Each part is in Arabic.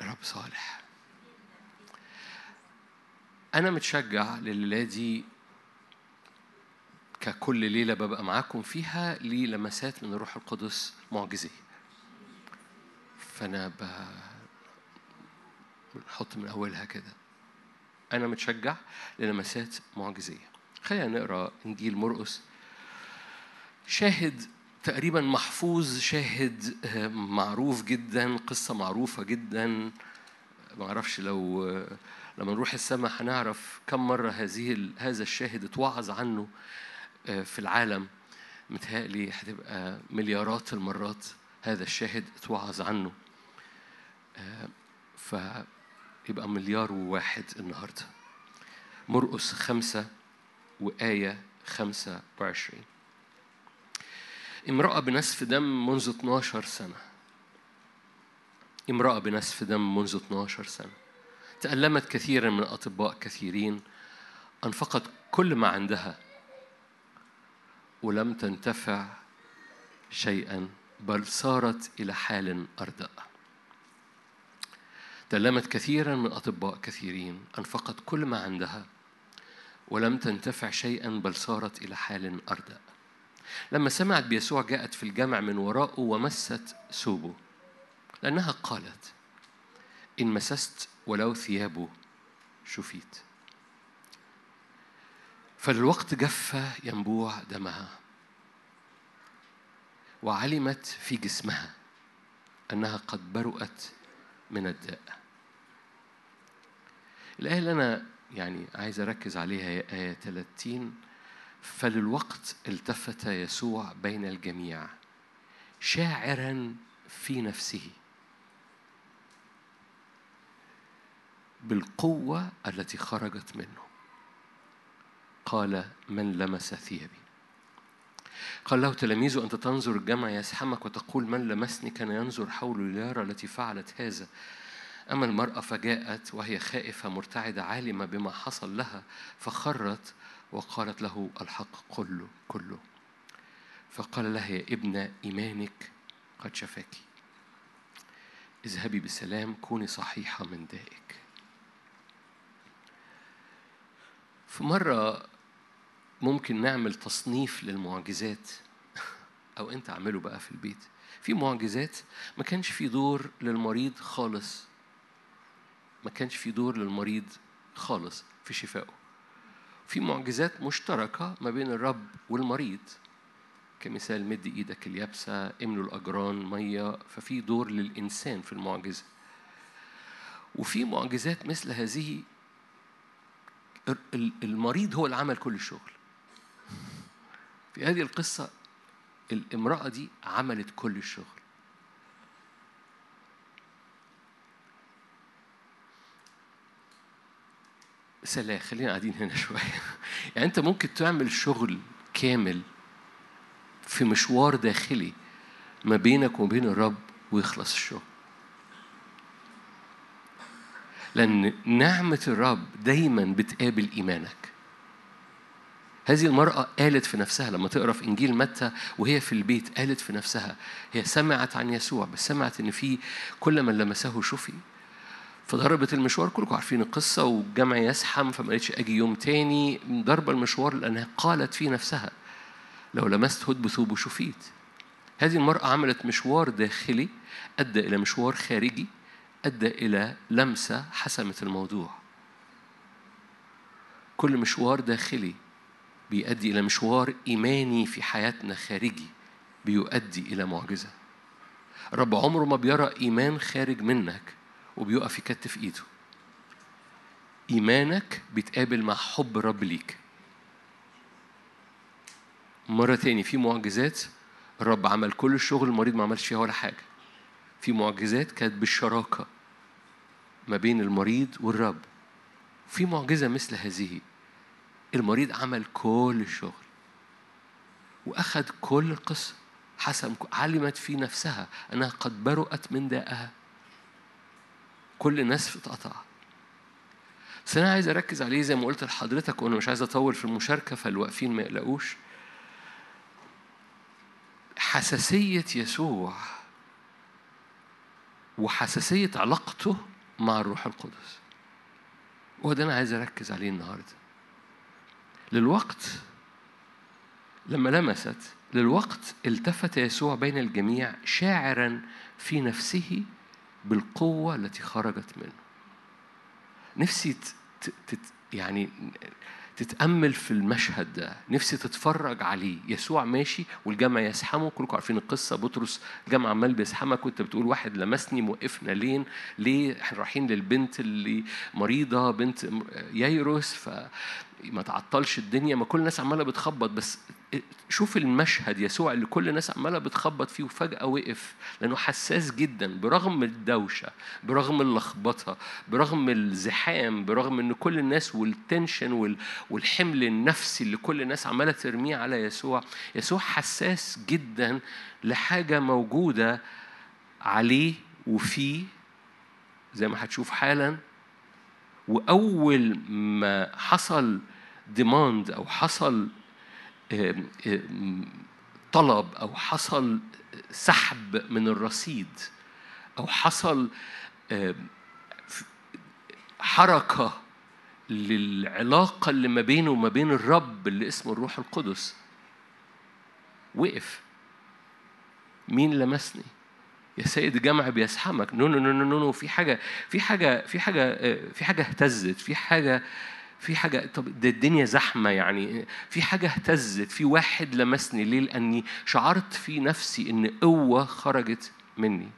الرب صالح. أنا متشجع لليلة دي ككل ليلة ببقى معاكم فيها للمسات من الروح القدس معجزية فأنا ب... بنحط من أولها كده. أنا متشجع للمسات معجزية خلينا نقرأ إنجيل مرقس. شاهد تقريبا محفوظ شاهد آه، معروف جدا قصة معروفة جدا. ما أعرفش لو آه، لما نروح السماء هنعرف كم مرة هذه هذا الشاهد اتوعظ عنه آه، في العالم. متهيألي هتبقى مليارات المرات هذا الشاهد اتوعظ عنه. فيبقى مليار وواحد النهارده. مرقس خمسة وآية خمسة وعشرين. امرأة بنسف دم منذ 12 سنة. امرأة بنسف دم منذ 12 سنة. تألمت كثيرا من أطباء كثيرين. أنفقت كل ما عندها. ولم تنتفع شيئا بل صارت إلى حال أردأ. تألمت كثيرا من أطباء كثيرين. أنفقت كل ما عندها. ولم تنتفع شيئا بل صارت إلى حال أردأ. لما سمعت بيسوع جاءت في الجمع من وراءه ومست ثوبه لأنها قالت إن مسست ولو ثيابه شفيت. فللوقت جف ينبوع دمها وعلمت في جسمها أنها قد برؤت من الداء. الآية اللي أنا يعني عايز أركز عليها هي آية 30 فللوقت التفت يسوع بين الجميع شاعرا في نفسه. بالقوة التي خرجت منه. قال من لمس ثيابي. قال له تلاميذه أنت تنظر الجمع يزحمك وتقول من لمسني كان ينظر حوله ليرى التي فعلت هذا. أما المرأة فجاءت وهي خائفة مرتعدة عالمة بما حصل لها فخرت وقالت له الحق كله كله. فقال لها يا ابنة إيمانك قد شفاك. اذهبي بسلام كوني صحيحة من دائك في مرة ممكن نعمل تصنيف للمعجزات أو أنت اعمله بقى في البيت. في معجزات ما كانش في دور للمريض خالص. ما كانش في دور للمريض خالص في شفائه. في معجزات مشتركة ما بين الرب والمريض. كمثال مد إيدك اليابسة املوا الأجران مية ففي دور للإنسان في المعجزة. وفي معجزات مثل هذه ال- المريض هو اللي عمل كل الشغل. في هذه القصة الامرأة دي عملت كل الشغل. سلام خلينا قاعدين هنا شوية. يعني أنت ممكن تعمل شغل كامل في مشوار داخلي ما بينك وبين الرب ويخلص الشغل. لأن نعمة الرب دايما بتقابل إيمانك. هذه المرأة قالت في نفسها لما تقرأ في إنجيل متى وهي في البيت قالت في نفسها هي سمعت عن يسوع بس سمعت إن في كل من لمسه شفي. فضربت المشوار كلكم عارفين القصة والجمع يزحم فما قالتش أجي يوم تاني. ضرب المشوار لأنها قالت في نفسها لو لمست هد بثوبه شفيت. هذه المرأة عملت مشوار داخلي أدى إلى مشوار خارجي أدى إلى لمسة حسمت الموضوع. كل مشوار داخلي بيؤدي إلى مشوار إيماني في حياتنا خارجي بيؤدي إلى معجزة. الرب عمره ما بيرى إيمان خارج منك. وبيقف يكتف إيده. إيمانك بيتقابل مع حب الرب ليك. مرة تاني في معجزات الرب عمل كل الشغل المريض ما عملش فيها ولا حاجة. في معجزات كانت بالشراكة ما بين المريض والرب. في معجزة مثل هذه المريض عمل كل الشغل وأخذ كل القصة حسب علمت في نفسها أنها قد برؤت من دائها كل الناس اتقطع بس أنا عايز أركز عليه زي ما قلت لحضرتك وأنا مش عايز أطول في المشاركة فالواقفين ما يقلقوش. حساسية يسوع وحساسية علاقته مع الروح القدس. وهو ده أنا عايز أركز عليه النهاردة. للوقت لما لمست للوقت التفت يسوع بين الجميع شاعرا في نفسه بالقوة التي خرجت منه. نفسي ت... ت... يعني تتأمل في المشهد ده. نفسي تتفرج عليه. يسوع ماشي والجمع يسحمه. كلكم عارفين القصة. بطرس الجمع عمال بيسحمك وانت بتقول واحد لمسني موقفنا. لين ليه إحنا رايحين للبنت اللي مريضة بنت ييروس فما تعطلش الدنيا. ما كل الناس عمالة بتخبط. بس شوف المشهد يسوع اللي كل الناس عمالة بتخبط فيه وفجأة وقف لأنه حساس جدا برغم الدوشة برغم اللخبطة برغم الزحام برغم إن كل الناس والتنشن والحمل النفسي اللي كل الناس عمالة ترميه على يسوع. يسوع حساس جدا لحاجة موجودة عليه وفيه زي ما هتشوف حالا. وأول ما حصل ديماند أو حصل طلب أو حصل سحب من الرصيد أو حصل حركة للعلاقة اللي ما بينه وما بين الرب اللي اسمه الروح القدس. وقف. مين لمسني؟ يا سيد الجمع بيزحمك. no no no no في حاجة في حاجة في حاجة في حاجة اهتزت في حاجة في حاجة طب ده الدنيا زحمة يعني في حاجة اهتزت في واحد لمسني ليه؟ لأني شعرت في نفسي إن قوة خرجت مني.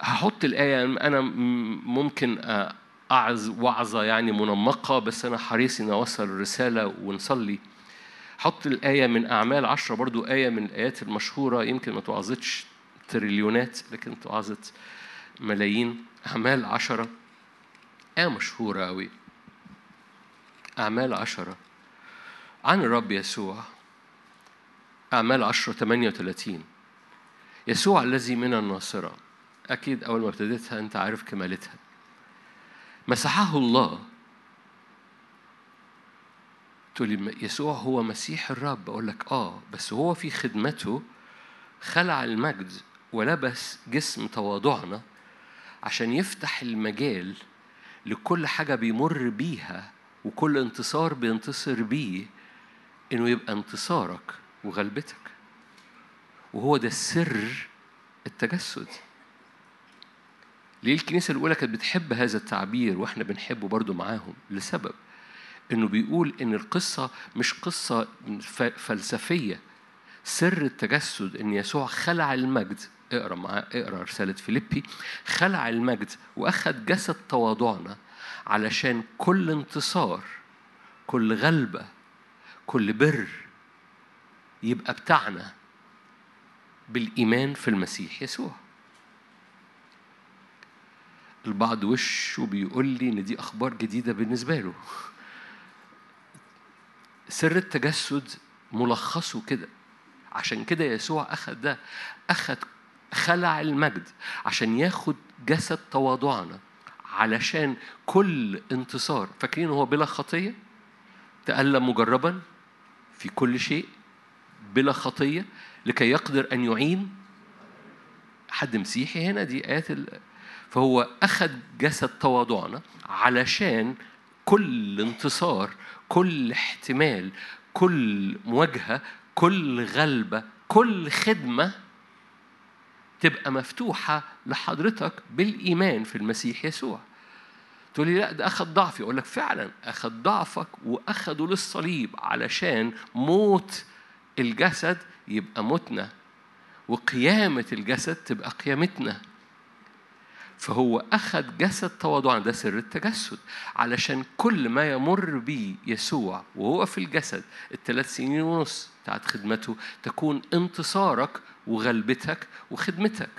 هحط الآية أنا ممكن أعظ وعظة يعني منمقة بس أنا حريص إن أوصل الرسالة ونصلي. حط الآية من أعمال عشرة برضو آية من الآيات المشهورة يمكن ما توعظتش تريليونات لكن توعظت ملايين أعمال عشرة آية مشهورة أوي. أعمال عشرة. عن الرب يسوع. أعمال عشرة 38 يسوع الذي من الناصرة. أكيد أول ما ابتديتها أنت عارف كمالتها. مسحه الله. تقول يسوع هو مسيح الرب. أقول لك آه بس هو في خدمته خلع المجد ولبس جسم تواضعنا عشان يفتح المجال لكل حاجة بيمر بيها وكل انتصار بينتصر بيه إنه يبقى انتصارك وغلبتك. وهو ده سر التجسد. ليه الكنيسة الأولى كانت بتحب هذا التعبير وإحنا بنحبه برضو معاهم؟ لسبب. إنه بيقول إن القصة مش قصة فلسفية. سر التجسد إن يسوع خلع المجد. اقرأ معاه اقرأ رسالة فيليبي. خلع المجد واخد جسد تواضعنا علشان كل انتصار كل غلبة كل بر يبقى بتاعنا بالإيمان في المسيح يسوع. البعض وشه بيقول لي إن دي أخبار جديدة بالنسبة له. سر التجسد ملخصه كده. عشان كده يسوع أخذ ده أخذ خلع المجد عشان ياخد جسد تواضعنا علشان كل انتصار. فاكرين هو بلا خطية؟ تألم مجربا في كل شيء بلا خطية لكي يقدر أن يعين حد مسيحي. هنا دي آيات ال... فهو أخذ جسد تواضعنا علشان كل انتصار كل احتمال كل مواجهة كل غلبة كل خدمة تبقى مفتوحة لحضرتك بالإيمان في المسيح يسوع. تقول لي لا ده أخذ ضعفي. أقول لك فعلا أخذ ضعفك وأخده للصليب علشان موت الجسد يبقى موتنا وقيامة الجسد تبقى قيامتنا. فهو أخذ جسد تواضعا ده سر التجسد علشان كل ما يمر به يسوع وهو في الجسد الثلاث سنين ونص بتاعت خدمته تكون انتصارك وغلبتك وخدمتك.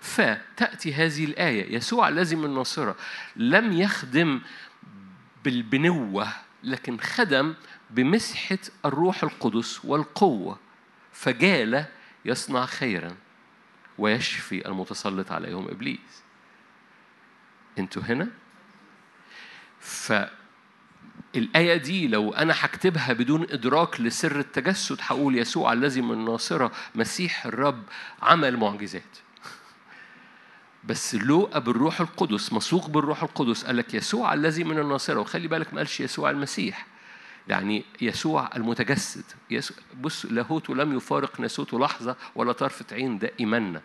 فتأتي هذه الآية يسوع من الناصرة لم يخدم بالبنوة لكن خدم بمسحة الروح القدس والقوة. فجال يصنع خيرا ويشفي المتسلط عليهم إبليس. أنتوا هنا. ف الآية دي لو أنا هكتبها بدون إدراك لسر التجسد هقول يسوع الذي من ناصرة مسيح الرب عمل معجزات. بس لوقا بالروح القدس مسوق بالروح القدس قال لك يسوع الذي من الناصرة وخلي بالك ما قالش يسوع المسيح. يعني يسوع المتجسد. يسوع بص لاهوته لم يفارق ناسوته لحظة ولا طرفة عين ده إيماننا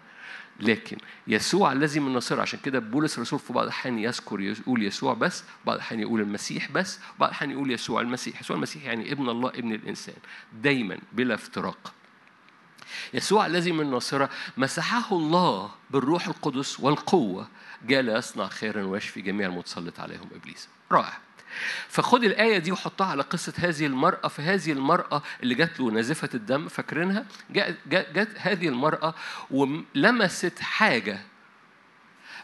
لكن يسوع الذي من الناصرة عشان كده بولس الرسول في بعض الأحيان يذكر يقول يسوع بس بعض الأحيان يقول المسيح بس بعض الأحيان يقول يسوع المسيح. يسوع المسيح يعني ابن الله ابن الإنسان دايما بلا افتراق. يسوع الذي من الناصرة مسحه الله بالروح القدس والقوة جاء ليصنع خيرا ويشفي جميع المتسلط عليهم إبليس. رائع. فخد الآية دي وحطها على قصة هذه المرأة. فهذه المرأة اللي جات له نازفة الدم فاكرينها؟ جات, هذه المرأة ولمست حاجة.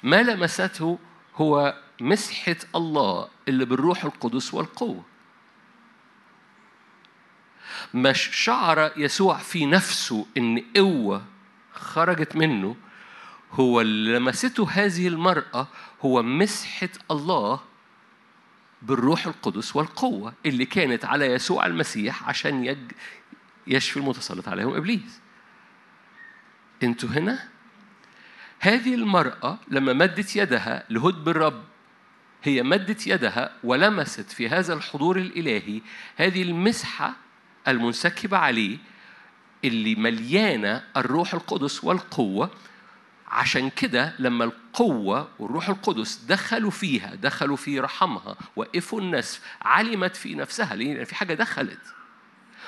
ما لمسته هو مسحة الله اللي بالروح القدس والقوة. مش شعر يسوع في نفسه إن قوة خرجت منه هو اللي لمسته هذه المرأة هو مسحة الله بالروح القدس والقوة اللي كانت على يسوع المسيح عشان يج... يشفي المتسلط عليهم إبليس. أنتوا هنا؟ هذه المرأة لما مدت يدها لهدب الرب هي مدت يدها ولمست في هذا الحضور الإلهي هذه المسحة المنسكبة عليه اللي مليانة الروح القدس والقوة عشان كده لما القوة والروح القدس دخلوا فيها دخلوا في رحمها وقفوا النسف علمت في نفسها لأن في حاجة دخلت.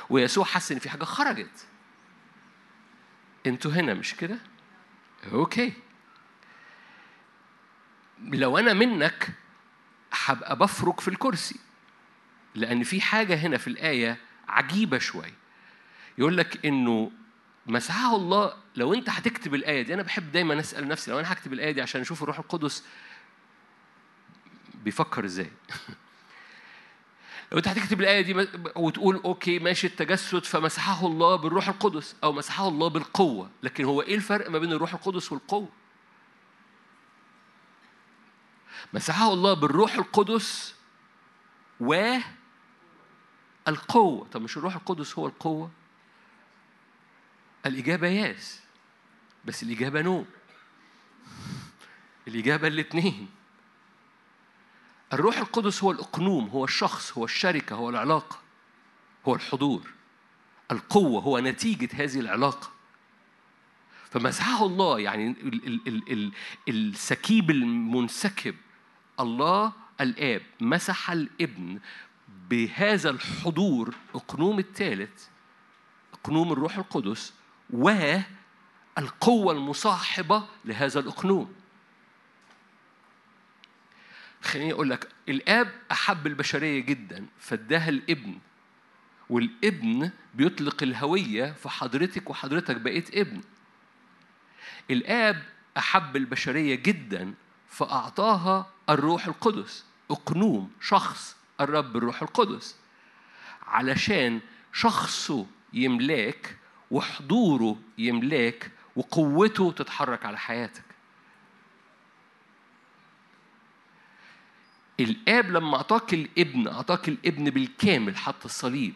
ويسوع حس إن في حاجة خرجت. أنتوا هنا مش كده؟ أوكي. لو أنا منك هبقى بفرك في الكرسي. لأن في حاجة هنا في الآية عجيبة شوية. يقول لك إنه مسحه الله. لو انت هتكتب الآية دي أنا بحب دايما أسأل نفسي لو أنا هكتب الآية دي عشان أشوف الروح القدس بيفكر إزاي؟ لو انت هتكتب الآية دي وتقول أوكي ماشي التجسد فمسحه الله بالروح القدس أو مسحه الله بالقوة. لكن هو إيه الفرق ما بين الروح القدس والقوة؟ مسحه الله بالروح القدس و القوة. طب مش الروح القدس هو القوة؟ الإجابة ياس بس الإجابة نو الإجابة الاتنين الروح القدس هو الإقنوم هو الشخص هو الشركة هو العلاقة هو الحضور. القوة هو نتيجة هذه العلاقة. فمسحه الله يعني ال ال ال ال السكيب المنسكب الله الآب مسح الابن بهذا الحضور أقنوم الثالث أقنوم الروح القدس والقوة المصاحبة لهذا الأقنوم. خليني أقول لك الآب أحب البشرية جدا فاداها الابن. والابن بيطلق الهوية فحضرتك وحضرتك بقيت ابن. الآب أحب البشرية جدا فأعطاها الروح القدس. أقنوم شخص الرب الروح القدس. علشان شخصه يملاك وحضوره يملاك وقوته تتحرك على حياتك. الآب لما أعطاك الابن أعطاك الابن بالكامل حتى الصليب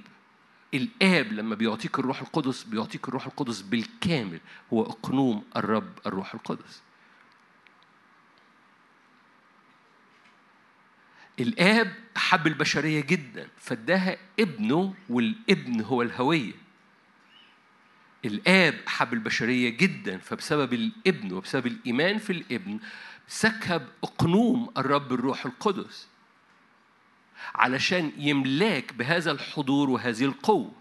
الآب لما بيعطيك الروح القدس بيعطيك الروح القدس بالكامل هو أقنوم الرب الروح القدس. الآب حب البشرية جدا فاداها ابنه والابن هو الهوية. الآب حب البشرية جدا فبسبب الإبن وبسبب الإيمان في الإبن سكب أقنوم الرب الروح القدس علشان يملاك بهذا الحضور وهذه القوة.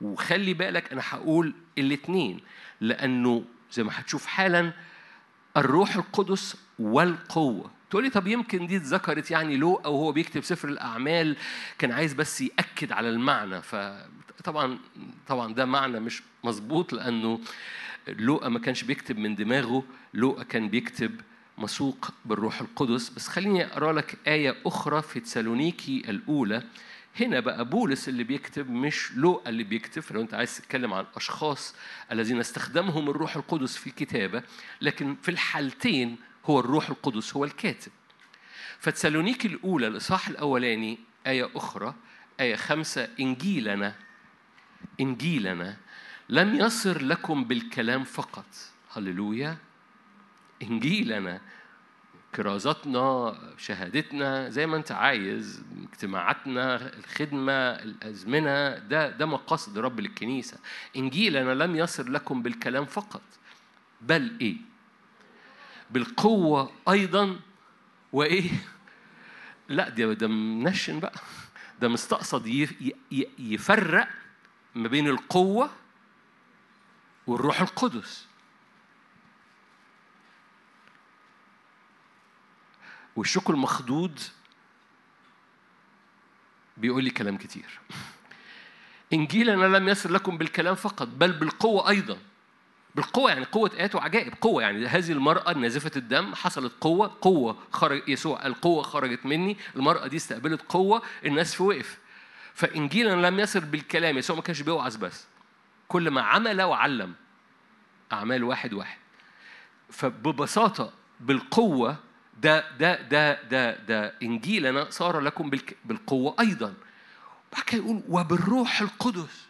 وخلي بالك أنا هقول الاثنين لأنه زي ما هتشوف حالا الروح القدس والقوة. تقول لي طب يمكن دي اتذكرت يعني لو أو هو بيكتب سفر الأعمال كان عايز بس يأكد على المعنى. فطبعا طبعا ده معنى مش مظبوط لأنه لوقا ما كانش بيكتب من دماغه لوقا كان بيكتب مسوق بالروح القدس. بس خليني أقرأ لك آية أخرى في تسالونيكي الأولى. هنا بقى بولس اللي بيكتب مش لوقا اللي بيكتب فلو أنت عايز تتكلم عن أشخاص الذين استخدمهم الروح القدس في كتابه لكن في الحالتين هو الروح القدس هو الكاتب. فتسالونيكي الأولى الإصحاح الأولاني آية أخرى آية خمسة إنجيلنا إنجيلنا لم يصر لكم بالكلام فقط. هللويا. إنجيلنا كرازاتنا شهادتنا زي ما أنت عايز اجتماعاتنا الخدمة الأزمنة ده ده مقاصد الرب للكنيسة إنجيلنا لم يصر لكم بالكلام فقط. بل إيه؟ بالقوة أيضا. وإيه؟ لا ده ده منشن بقى. ده مستقصد يفرق ما بين القوة والروح القدس. والشوك المخدود بيقول لي كلام كتير. إنجيلنا لم يصل لكم بالكلام فقط بل بالقوة أيضا. بالقوة يعني قوة آيات وعجائب قوة يعني هذه المرأة نازفة الدم حصلت قوة قوة خرج يسوع القوة خرجت مني المرأة دي استقبلت قوة الناس وقف. فإنجيلنا لم يصل بالكلام يسوع ما كانش بيوعظ بس. كل ما عمل وعلم أعمال واحد واحد. فببساطة بالقوة ده ده ده ده ده إنجيلنا صار لكم بالقوة أيضا. وبعد كده يقول وبالروح القدس.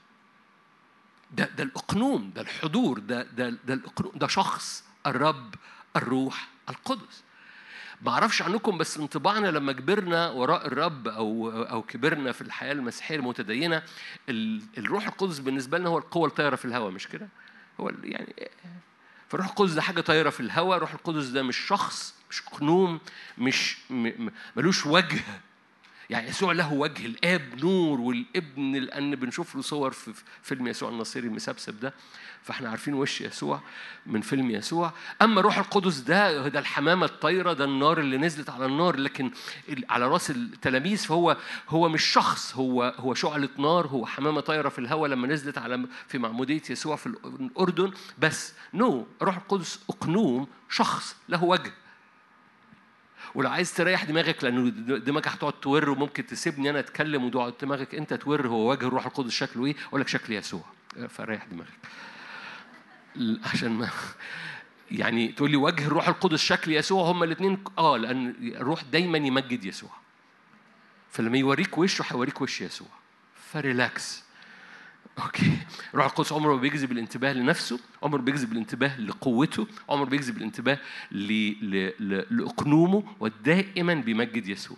ده ده الأقنوم ده الحضور ده ده ده الأقنوم ده شخص الرب الروح القدس ما أعرفش عنكم بس انطباعنا لما كبرنا وراء الرب أو أو كبرنا في الحياة المسيحية المتدينة الروح القدس بالنسبة لنا هو القوة الطايرة في الهواء مش كده؟ هو يعني فالروح القدس ده حاجة طايرة في الهواء الروح القدس ده مش شخص مش قنوم مش ملوش وجه يعني يسوع له وجه الآب نور والابن لأن بنشوف له صور في فيلم يسوع النصيري المسبسب ده فإحنا عارفين وش يسوع من فيلم يسوع أما روح القدس ده ده الحمامة الطايرة ده النار اللي نزلت على النار لكن على رأس التلاميذ فهو هو مش شخص هو هو شعلة نار هو حمامة طايرة في الهواء لما نزلت على في معمودية يسوع في الأردن بس نو. روح القدس أقنوم شخص له وجه ولو عايز تريح دماغك لأنه دماغك هتقعد تور وممكن تسيبني أنا أتكلم وتقعد دماغك أنت تور هو وجه الروح القدس شكله إيه أقول لك شكل يسوع. فريح دماغك. عشان ما يعني تقول لي وجه الروح القدس شكل يسوع هما الاثنين آه لأن الروح دايما يمجد يسوع. فلما يوريك وشه هيوريك وش يسوع. ف relax. Okay. روح القدس عمره بيجذب الانتباه لنفسه عمره بيجذب الانتباه لقوته عمره بيجذب الانتباه ل... ل... لأقنومه ودائما بيمجد يسوع.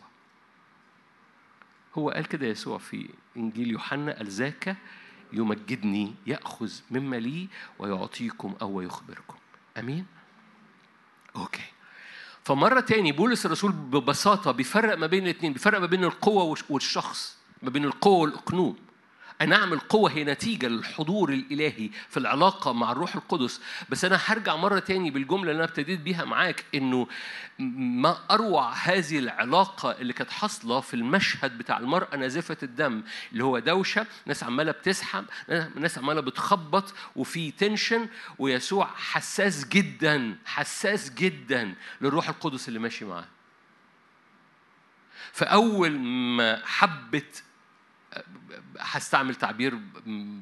هو قال كده يسوع في إنجيل يوحنا قال ذاك يمجدني يأخذ مما لي ويعطيكم أو يخبركم. أمين؟ okay. فمرة تاني بولس الرسول ببساطة بيفرق ما بين الاثنين بيفرق ما بين القوة والشخص ما بين القوة والأقنوم. نعم القوة هي نتيجة للحضور الإلهي في العلاقة مع الروح القدس. بس أنا هرجع مرة تاني بالجملة اللي أنا ابتديت بيها معاك إنه ما أروع هذه العلاقة اللي كانت حاصلة في المشهد بتاع المرأة نازفة الدم اللي هو دوشة ناس عمالة بتسحب ناس عمالة بتخبط وفي tension ويسوع حساس جدا حساس جدا للروح القدس اللي ماشي معاه. فأول ما حبت هستعمل تعبير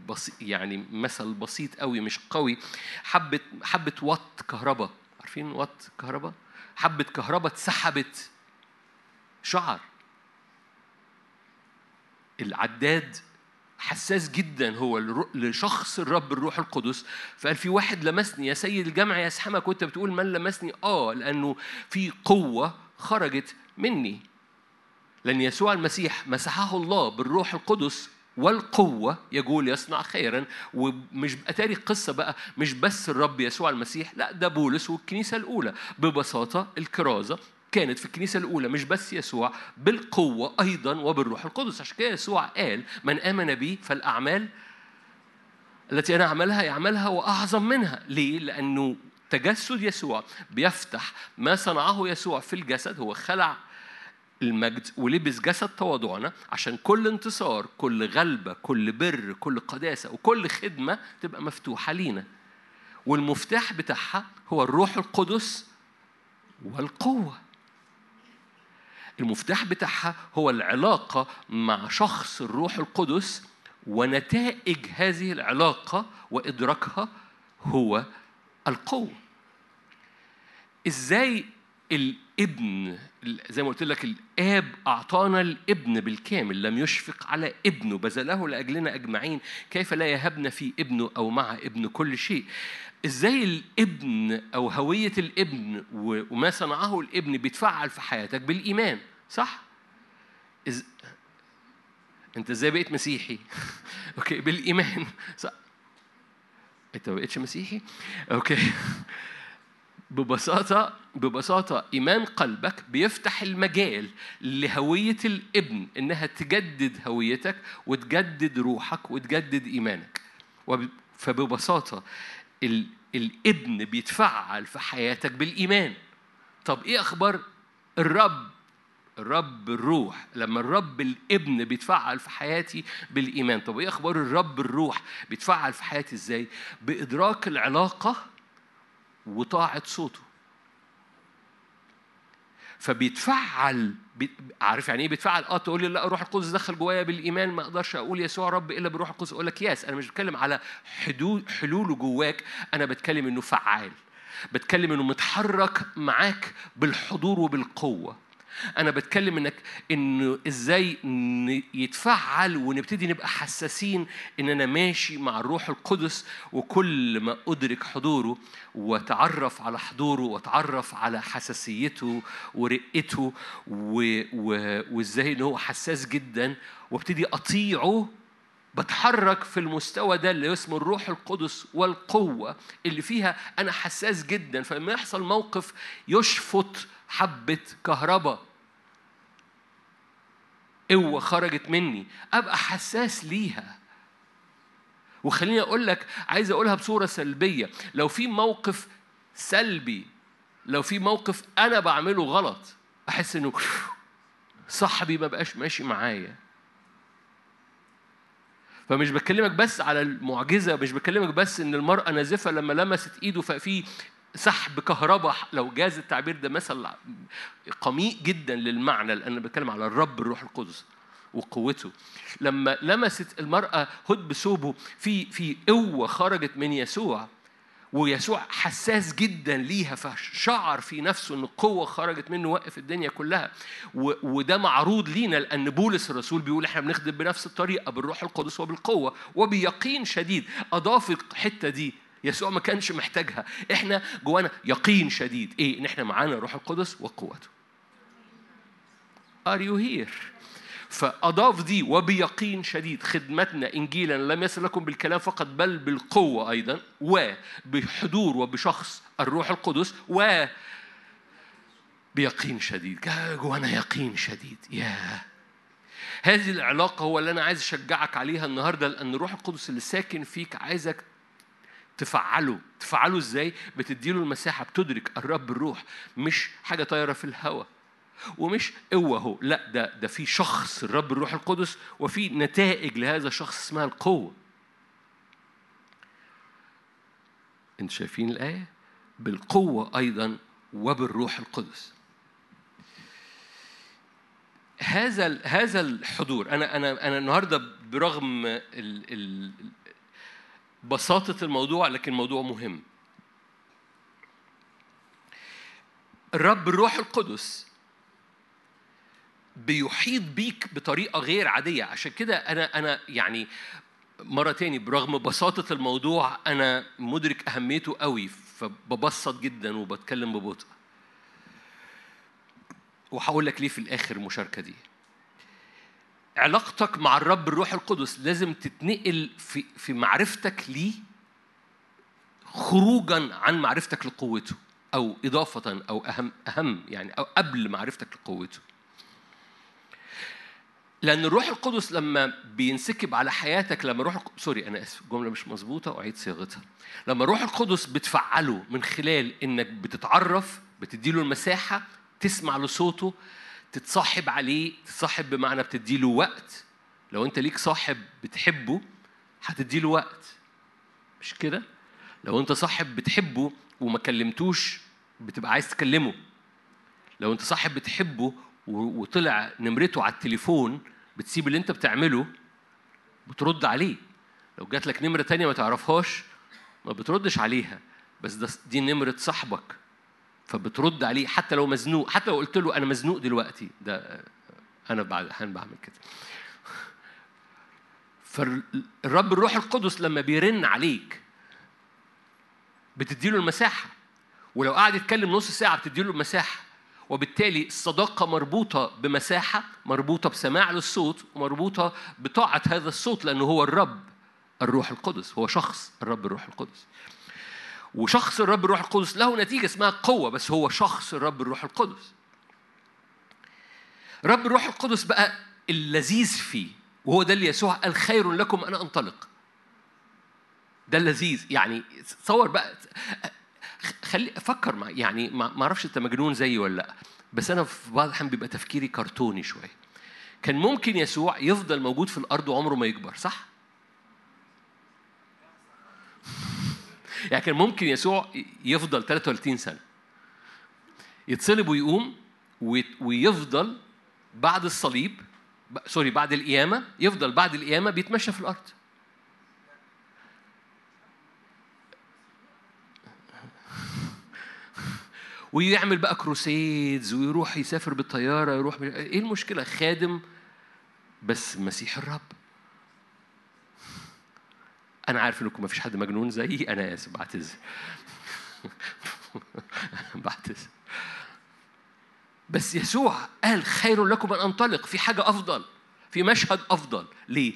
بسيط يعني مثل بسيط قوي مش قوي. حبة حبة وات كهرباء عارفين وات كهرباء حبة كهرباء اتسحبت. شعر. العداد حساس جدا. هو لشخص الرب الروح القدس. فقال في واحد لمسني يا سيد الجمع يسحمك. وأنت بتقول من لمسني؟ آه لأنه في قوة خرجت مني. لأن يسوع المسيح مسحه الله بالروح القدس والقوة. يقول يصنع خيرا ومش أتاري القصة بقى مش بس الرب يسوع المسيح لا ده بولس والكنيسة الأولى. ببساطة الكرازة كانت في الكنيسة الأولى مش بس يسوع بالقوة أيضا وبالروح القدس. عشان كده يسوع قال من آمن بي فالأعمال التي أنا أعملها يعملها وأعظم منها. ليه؟ لأنه تجسد يسوع بيفتح ما صنعه يسوع في الجسد. هو خلع المجد ولبس جسد تواضعنا عشان كل انتصار كل غلبة كل بر كل قداسة وكل خدمة تبقى مفتوحة لينا. والمفتاح بتاعها هو الروح القدس والقوة. المفتاح بتاعها هو العلاقة مع شخص الروح القدس ونتائج هذه العلاقة وإدراكها هو القوة. إزاي الابن زي ما قلت لك الآب أعطانا الابن بالكامل لم يشفق على ابنه بذله لأجلنا أجمعين. كيف لا يهبنا في ابنه أو مع ابن كل شيء؟ إزاي الابن أو هوية الابن وما صنعه الابن بيتفعل في حياتك بالإيمان؟ صح؟ إز... أنت إزاي بقيت مسيحي؟ okay بالإيمان. صح. أنت ما بقيتش مسيحي؟ okay. ببساطة ببساطة إيمان قلبك بيفتح المجال لهوية الابن إنها تجدد هويتك وتجدد روحك وتجدد إيمانك. فببساطة الابن بيتفعل في حياتك بالإيمان. طب إيه أخبار الرب؟ الرب الروح. لما الرب الابن بيتفعل في حياتي بالإيمان طب إيه أخبار الرب الروح بيتفعل في حياتي إزاي؟ بإدراك العلاقة وطاعة صوته. فبيتفعل عارف يعني إيه بيتفعل؟ آه تقول لي لا الروح القدس دخل جوايا بالإيمان ما أقدرش أقول يسوع رب إلا بالروح القدس أقول لك ياس. أنا مش بتكلم على حدود حلوله جواك أنا بتكلم إنه فعال. بتكلم إنه متحرك معاك بالحضور وبالقوة. أنا بتكلم إنك إنه إزاي يتفعل ونبتدي نبقى حساسين إن أنا ماشي مع الروح القدس وكل ما أدرك حضوره وأتعرف على حضوره وأتعرف على حساسيته ورقته وإزاي إن هو حساس جدا وأبتدي أطيعه بتحرك في المستوى ده اللي اسمه الروح القدس والقوة اللي فيها أنا حساس جدا. فلما يحصل موقف يشفط حبة كهرباء قوة خرجت مني. أبقى حساس ليها. وخليني أقول لك عايز أقولها بصورة سلبية. لو في موقف سلبي لو في موقف أنا بعمله غلط أحس إنه صاحبي ما بقاش ماشي معايا. فمش بكلمك بس على المعجزة مش بكلمك بس إن المرأة نازفة لما لمست إيده ففي سحب كهرباء لو جاز التعبير ده مثل قميء جدا للمعنى لأن أنا بتكلم على الرب الروح القدس وقوته. لما لمست المرأة هد بثوبه في في قوة خرجت من يسوع ويسوع حساس جدا ليها فشعر في نفسه إن قوة خرجت منه وقف الدنيا كلها. وده معروض لينا لأن بولس الرسول بيقول إحنا بنخدم بنفس الطريقة بالروح القدس وبالقوة وبيقين شديد اضاف الحته دي يسوع ما كانش محتاجها. إحنا جوانا يقين شديد. إيه؟ إن إحنا معانا الروح القدس وقوته. Are you here? فأضاف دي وبيقين شديد. خدمتنا إنجيلا لم يصل لكم بالكلام فقط بل بالقوة أيضا وبحضور وبشخص الروح القدس و بيقين شديد. جوانا يقين شديد. يا هذه العلاقة هو اللي أنا عايز أشجعك عليها النهاردة لأن الروح القدس اللي ساكن فيك عايزك تفعله. تفعله إزاي؟ بتديله المساحة بتدرك الرب الروح مش حاجة طايرة في الهواء ومش قوة هو لا ده ده في شخص الرب الروح القدس وفي نتائج لهذا الشخص اسمها القوة. أنتوا شايفين الآية؟ بالقوة أيضا وبالروح القدس. هذا هذا الحضور أنا أنا أنا النهارده برغم ال ال بساطة الموضوع لكن الموضوع مهم. الرب الروح القدس بيحيط بيك بطريقة غير عادية. عشان كده أنا أنا يعني مرة تاني برغم بساطة الموضوع أنا مدرك أهميته قوي فببسط جدا وبتكلم ببطء. وهقول لك ليه في الآخر المشاركة دي. علاقتك مع الرب الروح القدس لازم تتنقل في في معرفتك ليه خروجا عن معرفتك لقوته أو إضافة أو أهم أهم يعني أو قبل معرفتك لقوته. لأن الروح القدس لما بينسكب على حياتك لما روح سوري أنا آسف الجملة مش مظبوطة أعيد صياغتها. لما الروح القدس بتفعله من خلال إنك بتتعرف بتديله المساحة تسمع لصوته تتصاحب عليه تتصاحب بمعنى بتديله وقت. لو انت ليك صاحب بتحبه هتديله وقت. مش كده؟ لو انت صاحب بتحبه وما كلمتوش بتبقى عايز تكلمه. لو انت صاحب بتحبه وطلع نمرته على التليفون بتسيب اللي انت بتعمله بترد عليه. لو جات لك نمرة تانية ما تعرفهاش ما بتردش عليها. بس ده دي نمرة صاحبك. فبترد عليه حتى لو مزنوق حتى لو قلت له أنا مزنوق دلوقتي. ده أنا بعد أحيانا بعمل كده. فالرب الروح القدس لما بيرن عليك بتديله المساحة. ولو قعد يتكلم نص ساعة بتديله المساحة. وبالتالي الصداقة مربوطة بمساحة مربوطة بسماع للصوت ومربوطة بطاعة هذا الصوت لأنه هو الرب الروح القدس هو شخص الرب الروح القدس. وشخص الرب الروح القدس له نتيجة اسمها قوة بس هو شخص الرب الروح القدس. رب الروح القدس بقى اللذيذ فيه وهو ده اللي يسوع قال خير لكم أن أنطلق. ده اللذيذ. يعني تصور بقى خلي فكر مع يعني ما أعرفش أنت مجنون زيي ولا لأ بس أنا في بعض الأحيان بيبقى تفكيري كرتوني شوية. كان ممكن يسوع يفضل موجود في الأرض وعمره ما يكبر صح؟ يعني كان ممكن يسوع يفضل 33 سنة. يتصلب ويقوم ويفضل بعد الصليب سوري بعد القيامة يفضل بعد القيامة بيتمشى في الأرض. ويعمل بقى كروسيدز ويروح يسافر بالطيارة يروح إيه المشكلة؟ خادم بس مسيح الرب. أنا عارف إنكم ما فيش حد مجنون زيي أنا آسف بعتذر. بعتذر. بس يسوع قال خير لكم أن أنطلق في حاجة أفضل في مشهد أفضل. ليه؟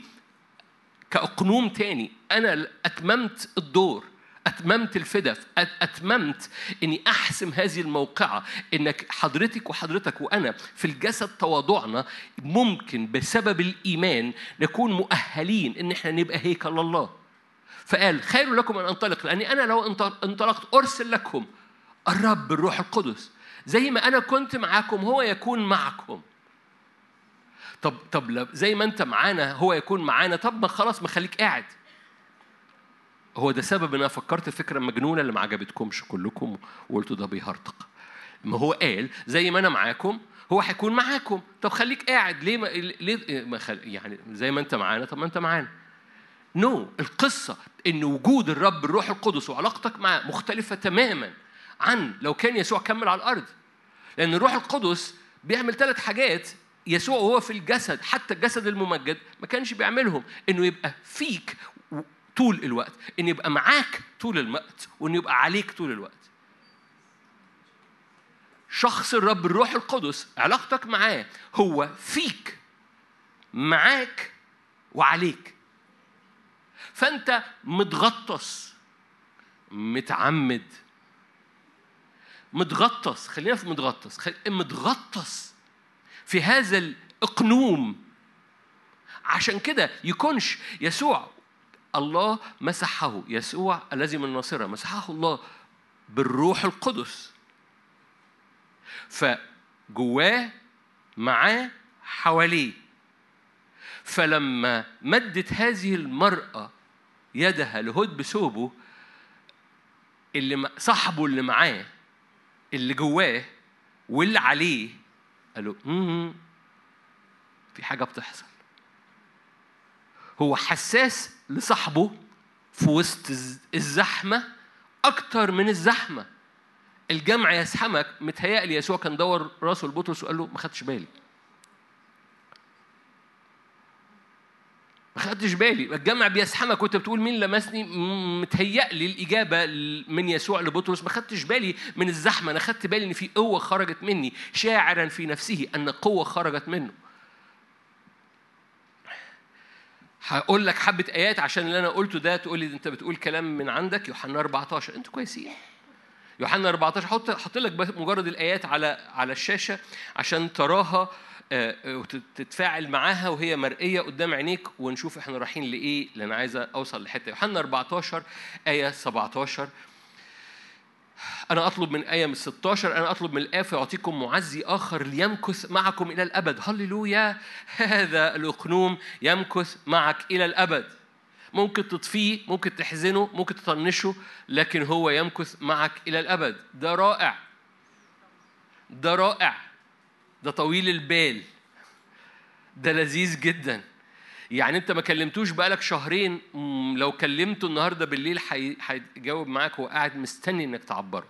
كأقنوم تاني. أنا أتممت الدور أتممت الفدا أتممت إني أحسم هذه الموقعة إنك حضرتك وحضرتك وأنا في الجسد تواضعنا ممكن بسبب الإيمان نكون مؤهلين إن إحنا نبقى هيكل الله. فقال خير لكم أن أنطلق لأني أنا لو انطلقت أرسل لكم الرب الروح القدس. زي ما أنا كنت معاكم هو يكون معكم. طب طب زي ما أنت معانا هو يكون معانا طب ما خلاص ما خليك قاعد. هو ده سبب إن أنا فكرت الفكرة المجنونه اللي ما عجبتكمش كلكم وقلتوا ده بيهرطق ما هو قال زي ما أنا معاكم هو هيكون معاكم. طب خليك قاعد ليه ما ليه ما خل... يعني زي ما أنت معانا طب ما أنت معانا. نو no. القصة إن وجود الرب الروح القدس وعلاقتك معاه مختلفة تماما عن لو كان يسوع كمل على الأرض. لأن الروح القدس بيعمل ثلاث حاجات يسوع وهو في الجسد حتى الجسد الممجد ما كانش بيعملهم. إنه يبقى فيك طول الوقت إن يبقى معاك طول الوقت وإن يبقى عليك طول الوقت. شخص الرب الروح القدس علاقتك معاه هو فيك معاك وعليك. فانت متغطس متعمد. متغطس خلينا في متغطس. متغطس في هذا الأقنوم. عشان كده يكونش يسوع الله مسحه يسوع الذي من الناصرة مسحه الله بالروح القدس. فجواه معاه حواليه. فلما مدت هذه المرأة يدها لهد بثوبه اللي صاحبه اللي معاه اللي جواه واللي عليه. قالوا في حاجة بتحصل. هو حساس لصاحبه في وسط الزحمة أكتر من الزحمة. الجمع يزحمك متهيألي يسوع كان دور راسه لبطرس وقال له ما خدتش بالي. ما خدتش بالي. الجمع بيزحمك وانت بتقول مين لمسني؟ متهيألي الإجابة من يسوع لبطرس. ما خدتش بالي من الزحمة. أنا خدت بالي إن في قوة خرجت مني شاعرا في نفسه أن قوة خرجت منه. هقول لك حبة آيات عشان اللي أنا قلته ده تقول لي أنت بتقول كلام من عندك. يوحنا 14 أنتوا كويسين. يوحنا 14 حط حط لك مجرد الآيات على على الشاشة عشان تراها وتتفاعل معاها وهي مرئية قدام عينيك ونشوف إحنا رايحين لإيه لأن عايز أوصل لحتة. يوحنا 14 آية 17 أنا أطلب من آية من 16 أنا أطلب من الآب فيعطيكم معزي آخر ليمكث معكم إلى الأبد. هللويا. هذا الأقنوم يمكث معك إلى الأبد. ممكن تطفيه ممكن تحزنه ممكن تطنشه لكن هو يمكث معك إلى الأبد. ده رائع. ده رائع. ده طويل البال. ده لذيذ جدا. يعني أنت ما كلمتوش بقالك شهرين لو كلمته النهارده بالليل هيجاوب معاك هو قاعد مستني إنك تعبره.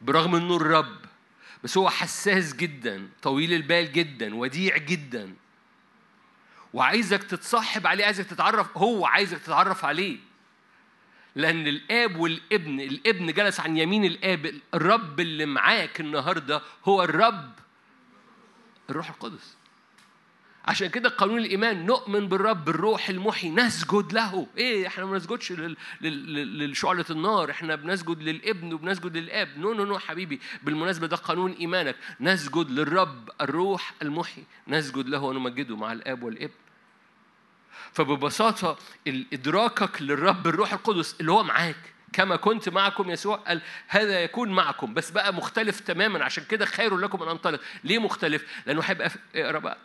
برغم إنه الرب بس هو حساس جدا طويل البال جدا وديع جدا. وعايزك تتصاحب عليه عايزك تتعرف هو عايزك تتعرف عليه. لأن الآب والابن الابن جلس عن يمين الآب الرب اللي معاك النهاردة هو الرب الروح القدس. عشان كده قانون الإيمان نؤمن بالرب الروح المحي نسجد له. إيه إحنا ما بنسجدش لشعلة النار إحنا بنسجد للابن وبنسجد للآب. no no no حبيبي. بالمناسبة ده قانون إيمانك. نسجد للرب الروح المحي. نسجد له ونمجده مع الآب والابن. فببساطة إدراكك للرب الروح القدس اللي هو معاك. كما كنت معكم يسوع قال هذا يكون معكم. بس بقى مختلف تماما. عشان كده خير لكم أن أنطلق. ليه مختلف؟ لأنه هيبقى أقرأ بقى.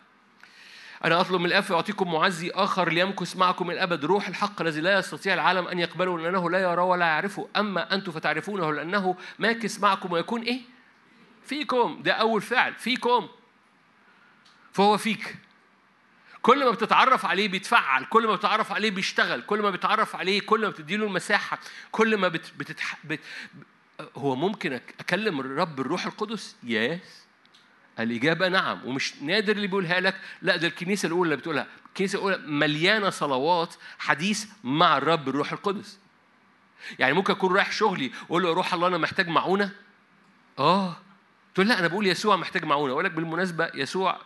أنا أطلب من الآب يعطيكم معزي آخر ليمكث معكم الأبد. روح الحق الذي لا يستطيع العالم أن يقبله لأنه لا يرى ولا يعرفه. أما أنتم فتعرفونه لأنه ماكث معكم ويكون إيه؟ فيكم. ده أول فعل. فيكم. فهو فيك. كل ما بتتعرف عليه بيتفعل كل ما بتتعرف عليه بيشتغل كل ما بتتعرف عليه كل ما بتديله المساحة كل ما بت... بتتح... بت... هو ممكن أكلم الرب الروح القدس؟ يس الإجابة نعم ومش نادر اللي بيقولها لك لا ده الكنيسة الأولى اللي بتقولها. الكنيسة الأولى مليانة صلوات حديث مع الرب الروح القدس. يعني ممكن أكون رايح شغلي وأقول له روح الله أنا محتاج معونة؟ آه. تقول لا أنا بقول يسوع محتاج معونة. أقول لك بالمناسبة يسوع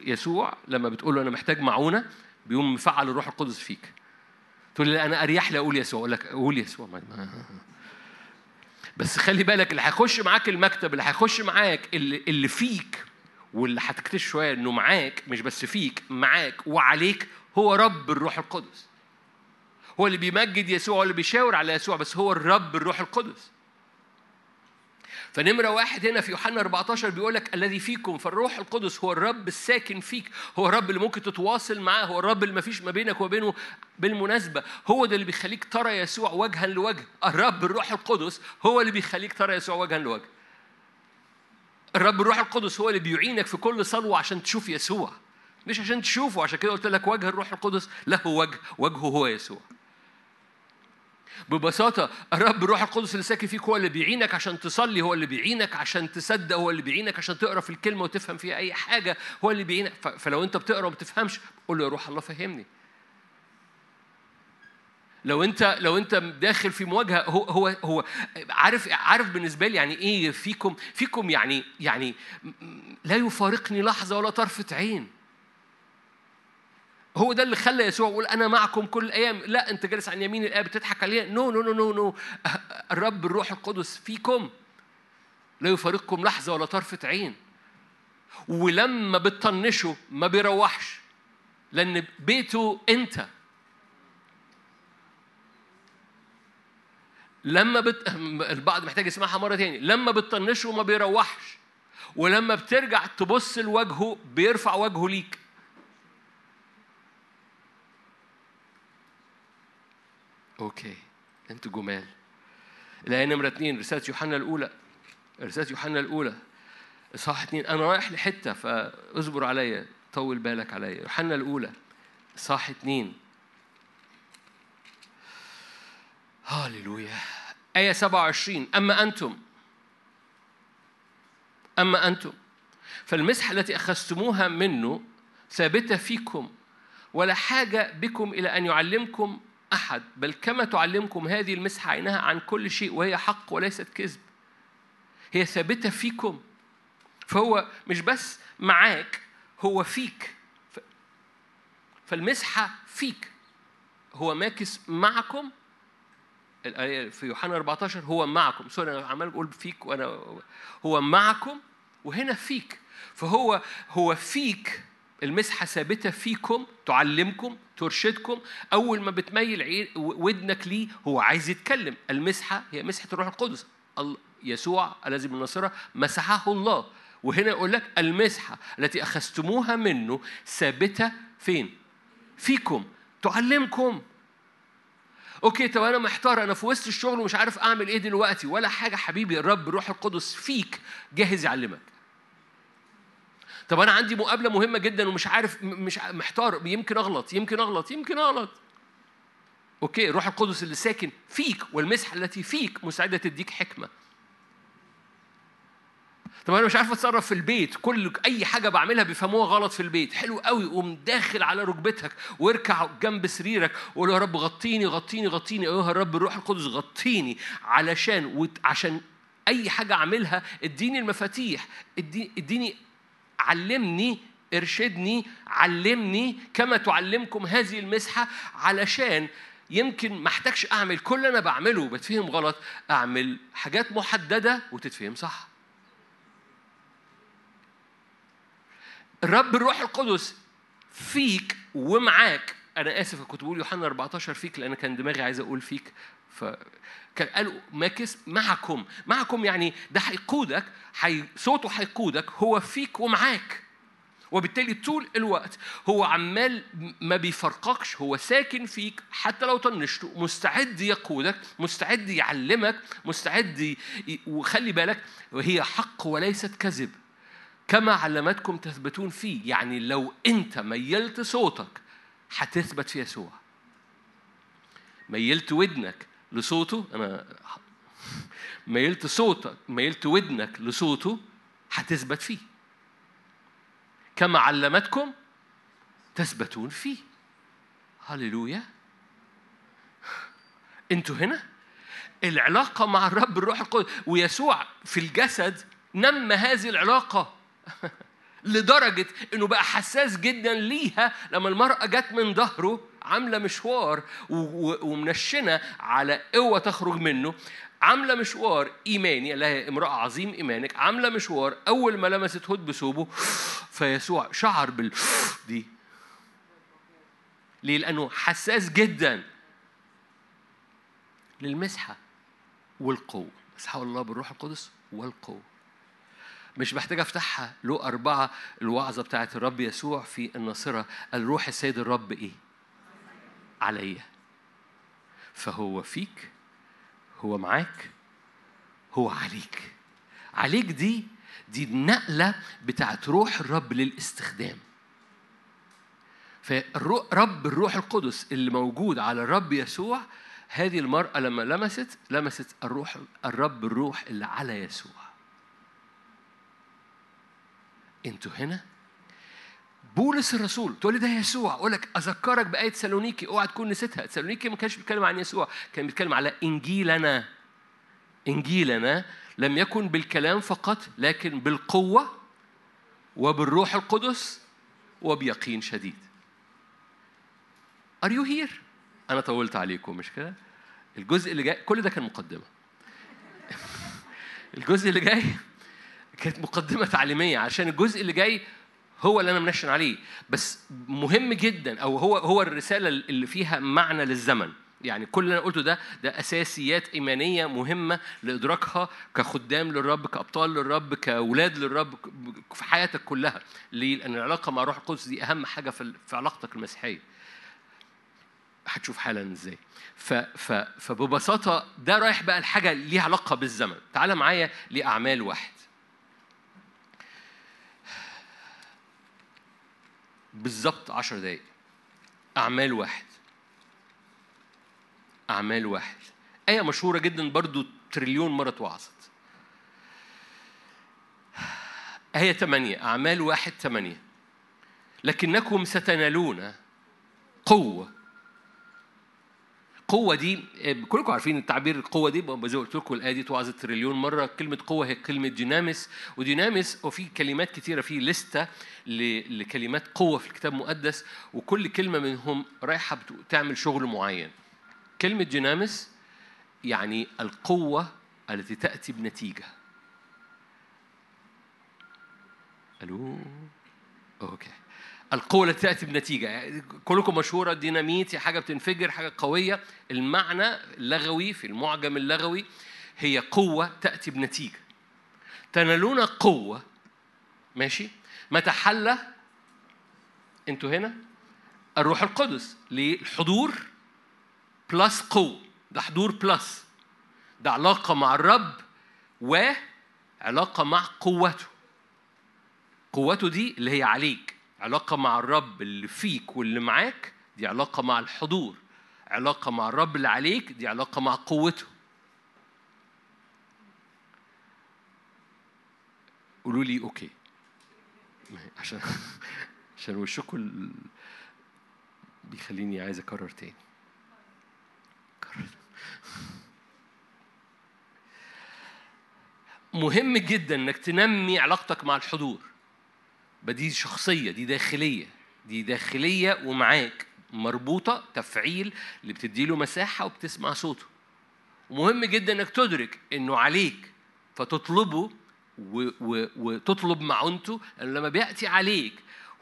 يسوع لما بتقول له أنا محتاج معونة بيقوم مفعل الروح القدس فيك. تقول لي أنا أريح لي أقول يسوع أقول لك قول يسوع. بس خلي بالك اللي هيخش معاك المكتب اللي هيخش معاك اللي, اللي فيك واللي هتكتشف شوية إنه معاك مش بس فيك معاك وعليك هو رب الروح القدس. هو اللي بيمجد يسوع هو اللي بيشاور على يسوع بس هو الرب الروح القدس. فنمرة واحد هنا في يوحنا 14 بيقول لك الذي فيكم فالروح القدس هو الرب الساكن فيك هو الرب اللي ممكن تتواصل معاه هو الرب اللي ما فيش ما بينك وبينه بالمناسبة هو ده اللي بيخليك ترى يسوع وجها لوجه الرب الروح القدس هو اللي بيخليك ترى يسوع وجها لوجه. الرب الروح القدس هو اللي بيعينك في كل صلوة عشان تشوف يسوع مش عشان تشوفه عشان كده قلت لك وجه الروح القدس له وجه وجهه هو يسوع. ببساطة الرب الروح القدس اللي ساكن فيك هو اللي بيعينك عشان تصلي هو اللي بيعينك عشان تصدق هو اللي بيعينك عشان تقرأ في الكلمة وتفهم فيها أي حاجة هو اللي بيعينك. فلو أنت بتقرأ وما بتفهمش قول له يا روح الله فهمني. لو أنت لو أنت داخل في مواجهة هو هو هو عارف عارف بالنسبة لي يعني إيه فيكم فيكم يعني يعني لا يفارقني لحظة ولا طرفة عين. هو ده اللي خلى يسوع يقول أنا معكم كل الأيام لا أنت جالس عن يمين الآب بتضحك عليها. no no no no no الرب الروح القدس فيكم. لا يفارقكم لحظة ولا طرفة عين. ولما بتطنشوا ما بيروحش لأن بيته أنت. لما بت... البعض محتاج يسمعها مرة تاني. لما بتطنشه ما بيروحش. ولما بترجع تبص لوجهه بيرفع وجهه ليك. أوكي. أنتوا جمال. الآية نمرة اتنين رسالة يوحنا الأولى. رسالة يوحنا الأولى. إصحاح اتنين أنا رايح لحتة فاصبر عليا طول بالك عليا. يوحنا الأولى إصحاح اتنين. هاليلويا آية 27 أما أنتم؟ أما أنتم. فالمسحة التي أخذتموها منه ثابتة فيكم ولا حاجة بكم إلى أن يعلمكم أحد بل كما تعلمكم هذه المسحة عينها عن كل شيء وهي حق وليست كذب. هي ثابتة فيكم. فهو مش بس معاك هو فيك. فالمسحة فيك. هو ماكث معكم. الآية في يوحنا 14 هو معكم. sorry أنا عمال بقول فيك وأنا هو معكم وهنا فيك. فهو هو فيك المسحة ثابتة فيكم تعلمكم ترشدكم. أول ما بتميل ودنك ليه هو عايز يتكلم. المسحة هي مسحة الروح القدس. يسوع الذي من مسحه الله. وهنا يقول لك المسحة التي أخذتموها منه ثابتة فين؟ فيكم تعلمكم. okay طب أنا محتار. أنا في وسط الشغل ومش عارف أعمل إيه دلوقتي. ولا حاجة حبيبي الرب الروح القدس فيك جاهز يعلمك. طب أنا عندي مقابلة مهمة جدا ومش عارف مش محتار يمكن أغلط يمكن أغلط يمكن أغلط. okay الروح القدس اللي ساكن فيك والمسحه التي فيك مساعدة تديك حكمة. طب أنا مش عارف أتصرف في البيت. كل أي حاجة بعملها بيفهموها غلط في البيت. حلو قوي قوم داخل على ركبتك واركع جنب سريرك وقول يا رب غطيني غطيني غطيني. أيها الرب الروح القدس غطيني علشان وت- عشان أي حاجة أعملها اديني المفاتيح اديني علمني ارشدني علمني كما تعلمكم هذه المسحة علشان يمكن ما احتاجش أعمل كل اللي أنا بعمله وبتفهم غلط أعمل حاجات محددة وتتفهم صح. الرب الروح القدس فيك ومعاك أنا آسف كنت بقول يوحنا 14 فيك لأن كان دماغي عايز أقول فيك. ف قالوا ماكس معكم. معكم يعني ده هيقودك حي... صوته هيقودك هو فيك ومعاك. وبالتالي طول الوقت هو عمال ما بيفرقكش هو ساكن فيك حتى لو طنشته. مستعد يقودك مستعد يعلمك مستعد ي... وخلي بالك وهي حق وليست كذب. كما علمتكم تثبتون فيه. يعني لو انت ميلت صوتك هتثبت في يسوع. ميلت ودنك لصوته أنا ميلت صوتك ميلت ودنك لصوته هتثبت فيه. كما علمتكم تثبتون فيه. هللويا. أنتوا هنا؟ العلاقة مع الرب الروح القدس. ويسوع في الجسد نمى هذه العلاقة لدرجة إنه بقى حساس جدا ليها لما المرأة جت من ظهره عاملة مشوار ومنشنة على قوة تخرج منه. عاملة مشوار إيماني لها امرأة عظيم إيمانك. عاملة مشوار أول ما لمست هود بثوبه فيسوع شعر بال دي. ليه؟ لأنه حساس جدا للمسحة والقوة. مسحة الله بالروح القدس والقوة. مش محتاج أفتحها. له أربعة الوعظة بتاعت الرب يسوع في الناصرة. الروح السيد الرب إيه؟ عليا. فهو فيك هو معاك هو عليك. عليك دي دي النقلة بتاعت روح الرب للاستخدام. فرب الروح القدس اللي موجود على الرب يسوع هذه المرأة لما لمست لمست الروح الرب الروح اللي على يسوع. أنتوا هنا؟ بولس الرسول تقول لي ده يسوع أقول لك أذكرك بآية سالونيكي أوعى تكون نسيتها سالونيكي ما كانش بيتكلم عن يسوع كان بيتكلم على إنجيلنا إنجيلنا لم يكن بالكلام فقط لكن بالقوة وبالروح القدس وبيقين شديد Are you here؟ أنا طولت عليكم مش كده؟ الجزء اللي جاي كل ده كان مقدمة. الجزء اللي جاي كانت مقدمة تعليمية عشان الجزء اللي جاي هو اللي أنا منشن عليه بس مهم جدا أو هو هو الرسالة اللي فيها معنى للزمن. يعني كل اللي أنا قلته ده ده أساسيات إيمانية مهمة لإدراكها كخدام للرب كأبطال للرب كأولاد للرب في حياتك كلها. ليه؟ لأن العلاقة مع روح القدس دي أهم حاجة في علاقتك المسيحية. هتشوف حالا إزاي ف ف فببساطة ده رايح بقى الحاجة ليها علاقة بالزمن تعال معايا لأعمال واحد بالظبط عشر دقايق. أعمال واحد. أعمال واحد. آية مشهورة جدا برضو تريليون مرة اتوعظت آية ثمانية أعمال واحد ثمانية لكنكم ستنالون قوة قوة دي كلكم عارفين التعبير القوة دي زي قلت لكم الآية دي توعظت تريليون مرة. كلمة قوة هي كلمة دينامس ودينامس وفي كلمات كتيرة في لستة ل- لكلمات قوة في الكتاب المقدس وكل كلمة منهم رايحة بت- تعمل شغل معين. كلمة دينامس يعني القوة التي تأتي بنتيجة. ألو؟ أوكي. القوة التي تأتي بنتيجة. كلكم مشهورة ديناميت حاجة بتنفجر حاجة قوية. المعنى اللغوي في المعجم اللغوي هي قوة تأتي بنتيجة. تنالون قوة ماشي متى حل أنتوا هنا الروح القدس للحضور plus قوة. ده حضور plus ده علاقة مع الرب وعلاقة مع قوته. قوته دي اللي هي عليك. علاقة مع الرب اللي فيك واللي معاك دي علاقة مع الحضور. علاقة مع الرب اللي عليك دي علاقة مع قوته. قولوا لي أوكي. عشان عشان وشكم ال- بيخليني عايز أكرر تاني. كرر. مهم جدا إنك تنمي علاقتك مع الحضور. دي شخصية دي داخلية دي داخلية ومعاك مربوطة تفعيل اللي بتديله مساحة وبتسمع صوته. ومهم جدا إنك تدرك إنه عليك فتطلبه وتطلب معونته لما بيأتي عليك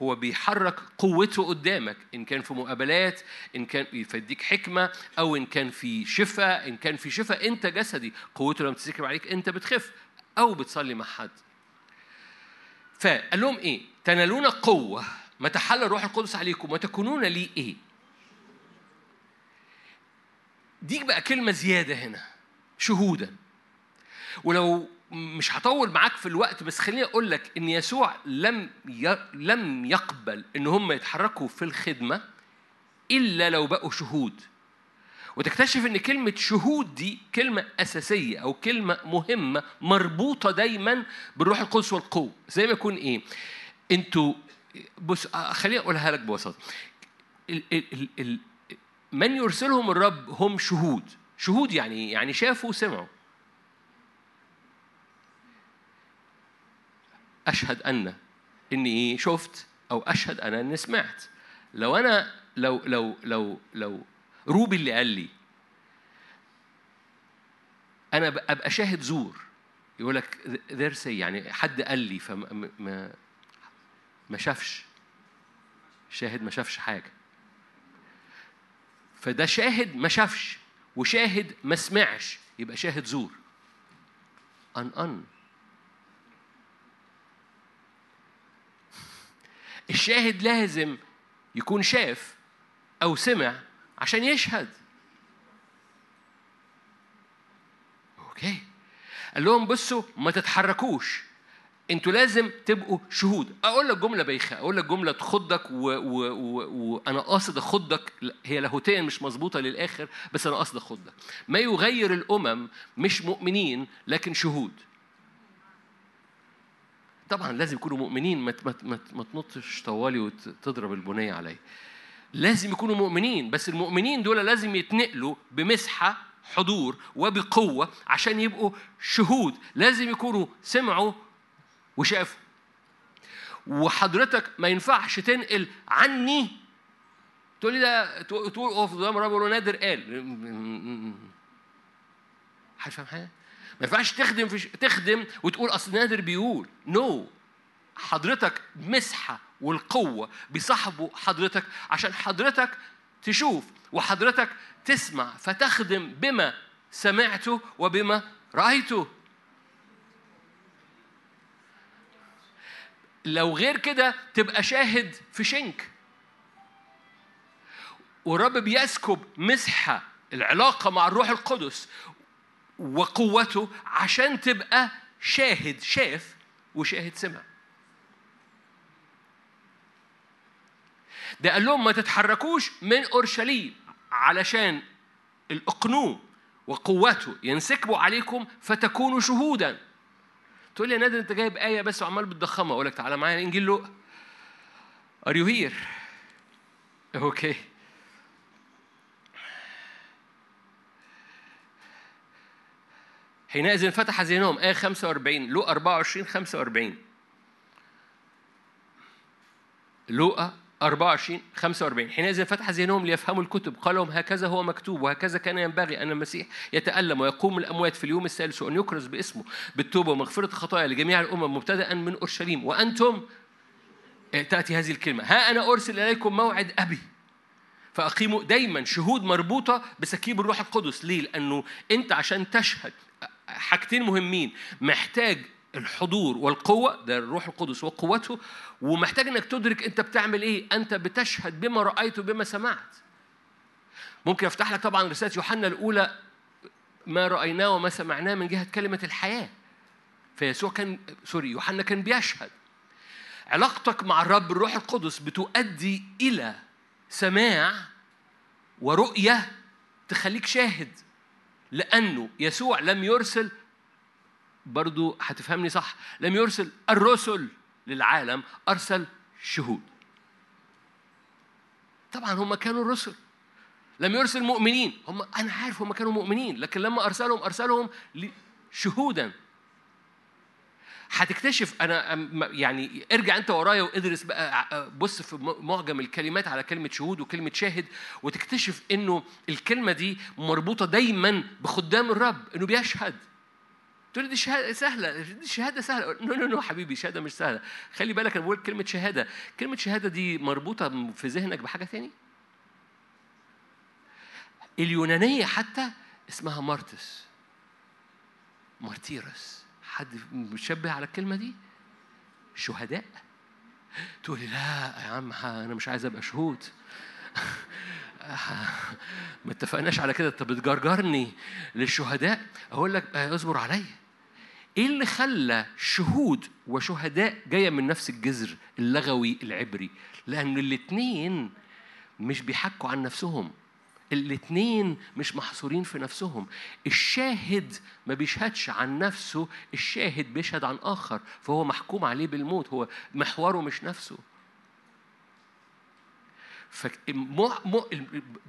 هو بيحرك قوته قدامك إن كان في مقابلات إن كان فيديك حكمة أو إن كان في شفاء إن كان في شفاء أنت جسدي قوته لما تسكب عليك أنت بتخف أو بتصلي مع حد. فقال لهم إيه؟ تنالون قوة ما تحل الروح القدس عليكم وتكونون لي إيه؟ دي بقى كلمة زيادة هنا شهودا. ولو مش هطول معاك في الوقت بس خليني أقول لك إن يسوع لم ي... لم يقبل إن هم يتحركوا في الخدمة إلا لو بقوا شهود. وتكتشف إن كلمة شهود دي كلمة أساسية أو كلمة مهمة مربوطة دايما بالروح القدس والقوة. زي ما يكون إيه؟ أنتوا بص خليني أقولها لك ببساطة. من يرسلهم الرب هم شهود. شهود يعني إيه؟ يعني شافوا وسمعوا. أشهد أن إني شفت أو أشهد أنا إني سمعت. لو أنا لو لو لو لو روبي اللي قال لي أنا أبقى شاهد زور. يقول لك ذير يعني حد قال لي فما ما- ما ما شافش. شاهد ما شافش حاجة. فده شاهد ما شافش وشاهد ما سمعش. يبقى شاهد زور. ان أن. الشاهد لازم يكون شاف أو سمع عشان يشهد. أوكي. قال لهم بصوا ما تتحركوش. أنتوا لازم تبقوا شهود. أقول لك جملة بايخه أقول لك جملة تخضك وأنا قاصد أخضك. هي لاهوتيا مش مظبوطة للآخر بس أنا قاصد أخضك. ما يغير الأمم مش مؤمنين لكن شهود. طبعا لازم يكونوا مؤمنين. ما ما ما تنطش طوالي وتضرب البنية عليا. لازم يكونوا مؤمنين بس المؤمنين دول لازم يتنقلوا بمسحة حضور وبقوة عشان يبقوا شهود. لازم يكونوا سمعوا وشافوا. وحضرتك ما ينفعش تنقل عني. تقول لي ده تقول قدام الرب ولا نادر قال. حد فاهم حاجة؟ ما ينفعش تخدم في ش... تخدم وتقول أصل نادر بيقول. نو no. حضرتك مسحة والقوة بيصاحبوا حضرتك عشان حضرتك تشوف وحضرتك تسمع فتخدم بما سمعته وبما رأيته. لو غير كده تبقى شاهد في شنك. والرب بيسكب مسحة العلاقة مع الروح القدس وقوته عشان تبقى شاهد شاف وشاهد سمع. ده قال لهم ما تتحركوش من أورشليم علشان الاقنوم وقوته ينسكبوا عليكم فتكونوا شهودا. تقول لي يا نادر أنت جايب آية بس وعمال بتضخمها. أقول لك تعالى معايا إنجيل لوقا are you here okay حينئذ فتح ذهنهم. آية 45 لوقا 24 45 لوقا 24 45 حينئذ فتح ذهنهم ليفهموا الكتب. قال لهم هكذا هو مكتوب وهكذا كان ينبغي أن المسيح يتألم ويقوم من الأموات في اليوم الثالث وأن يكرز باسمه بالتوبة ومغفرة الخطايا لجميع الأمم مبتدأ من أورشليم. وأنتم؟ تأتي هذه الكلمة. ها أنا أرسل إليكم موعد أبي. فأقيموا دايما شهود مربوطة بسكيب الروح القدس. ليه؟ لأنه أنت عشان تشهد حاجتين مهمين. محتاج الحضور والقوة ده الروح القدس وقوته ومحتاج إنك تدرك أنت بتعمل إيه. أنت بتشهد بما رأيت وبما سمعت. ممكن أفتح لك طبعا رسالة يوحنا الأولى ما رأيناه وما سمعناه من جهة كلمة الحياة. فيسوع كان سوري يوحنا كان بيشهد. علاقتك مع الرب الروح القدس بتؤدي إلى سماع ورؤية تخليك شاهد لأنه يسوع لم يرسل برضو هتفهمني صح. لم يرسل الرسل للعالم أرسل شهود. طبعا هم كانوا الرسل. لم يرسل مؤمنين. هم أنا عارف هم كانوا مؤمنين لكن لما أرسلهم أرسلهم شهودا. هتكتشف أنا يعني ارجع أنت ورايا وإدرس بقى بص في معجم الكلمات على كلمة شهود وكلمة شاهد وتكتشف إنه الكلمة دي مربوطة دايما بخدام الرب إنه بيشهد. تقول دي شهادة سهلة دي شهادة سهلة. no no no حبيبي شهادة مش سهلة. خلي بالك أنا بقول كلمة شهادة. كلمة شهادة دي مربوطة في ذهنك بحاجة تاني؟ اليونانية حتى اسمها مارتس. مارتيرس. حد مشبه على الكلمة دي؟ شهداء؟ تقولي لا يا عم أنا مش عايز أبقى شهود. ما اتفقناش على كده. انت بتجرجرني للشهداء؟ أقول لك آه، اصبر عليا. إيه اللي خلى شهود وشهداء جاية من نفس الجذر اللغوي العبري؟ لأن الاثنين مش بيحكوا عن نفسهم. الاثنين مش محصورين في نفسهم. الشاهد ما بيشهدش عن نفسه الشاهد بيشهد عن آخر فهو محكوم عليه بالموت. هو محوره مش نفسه.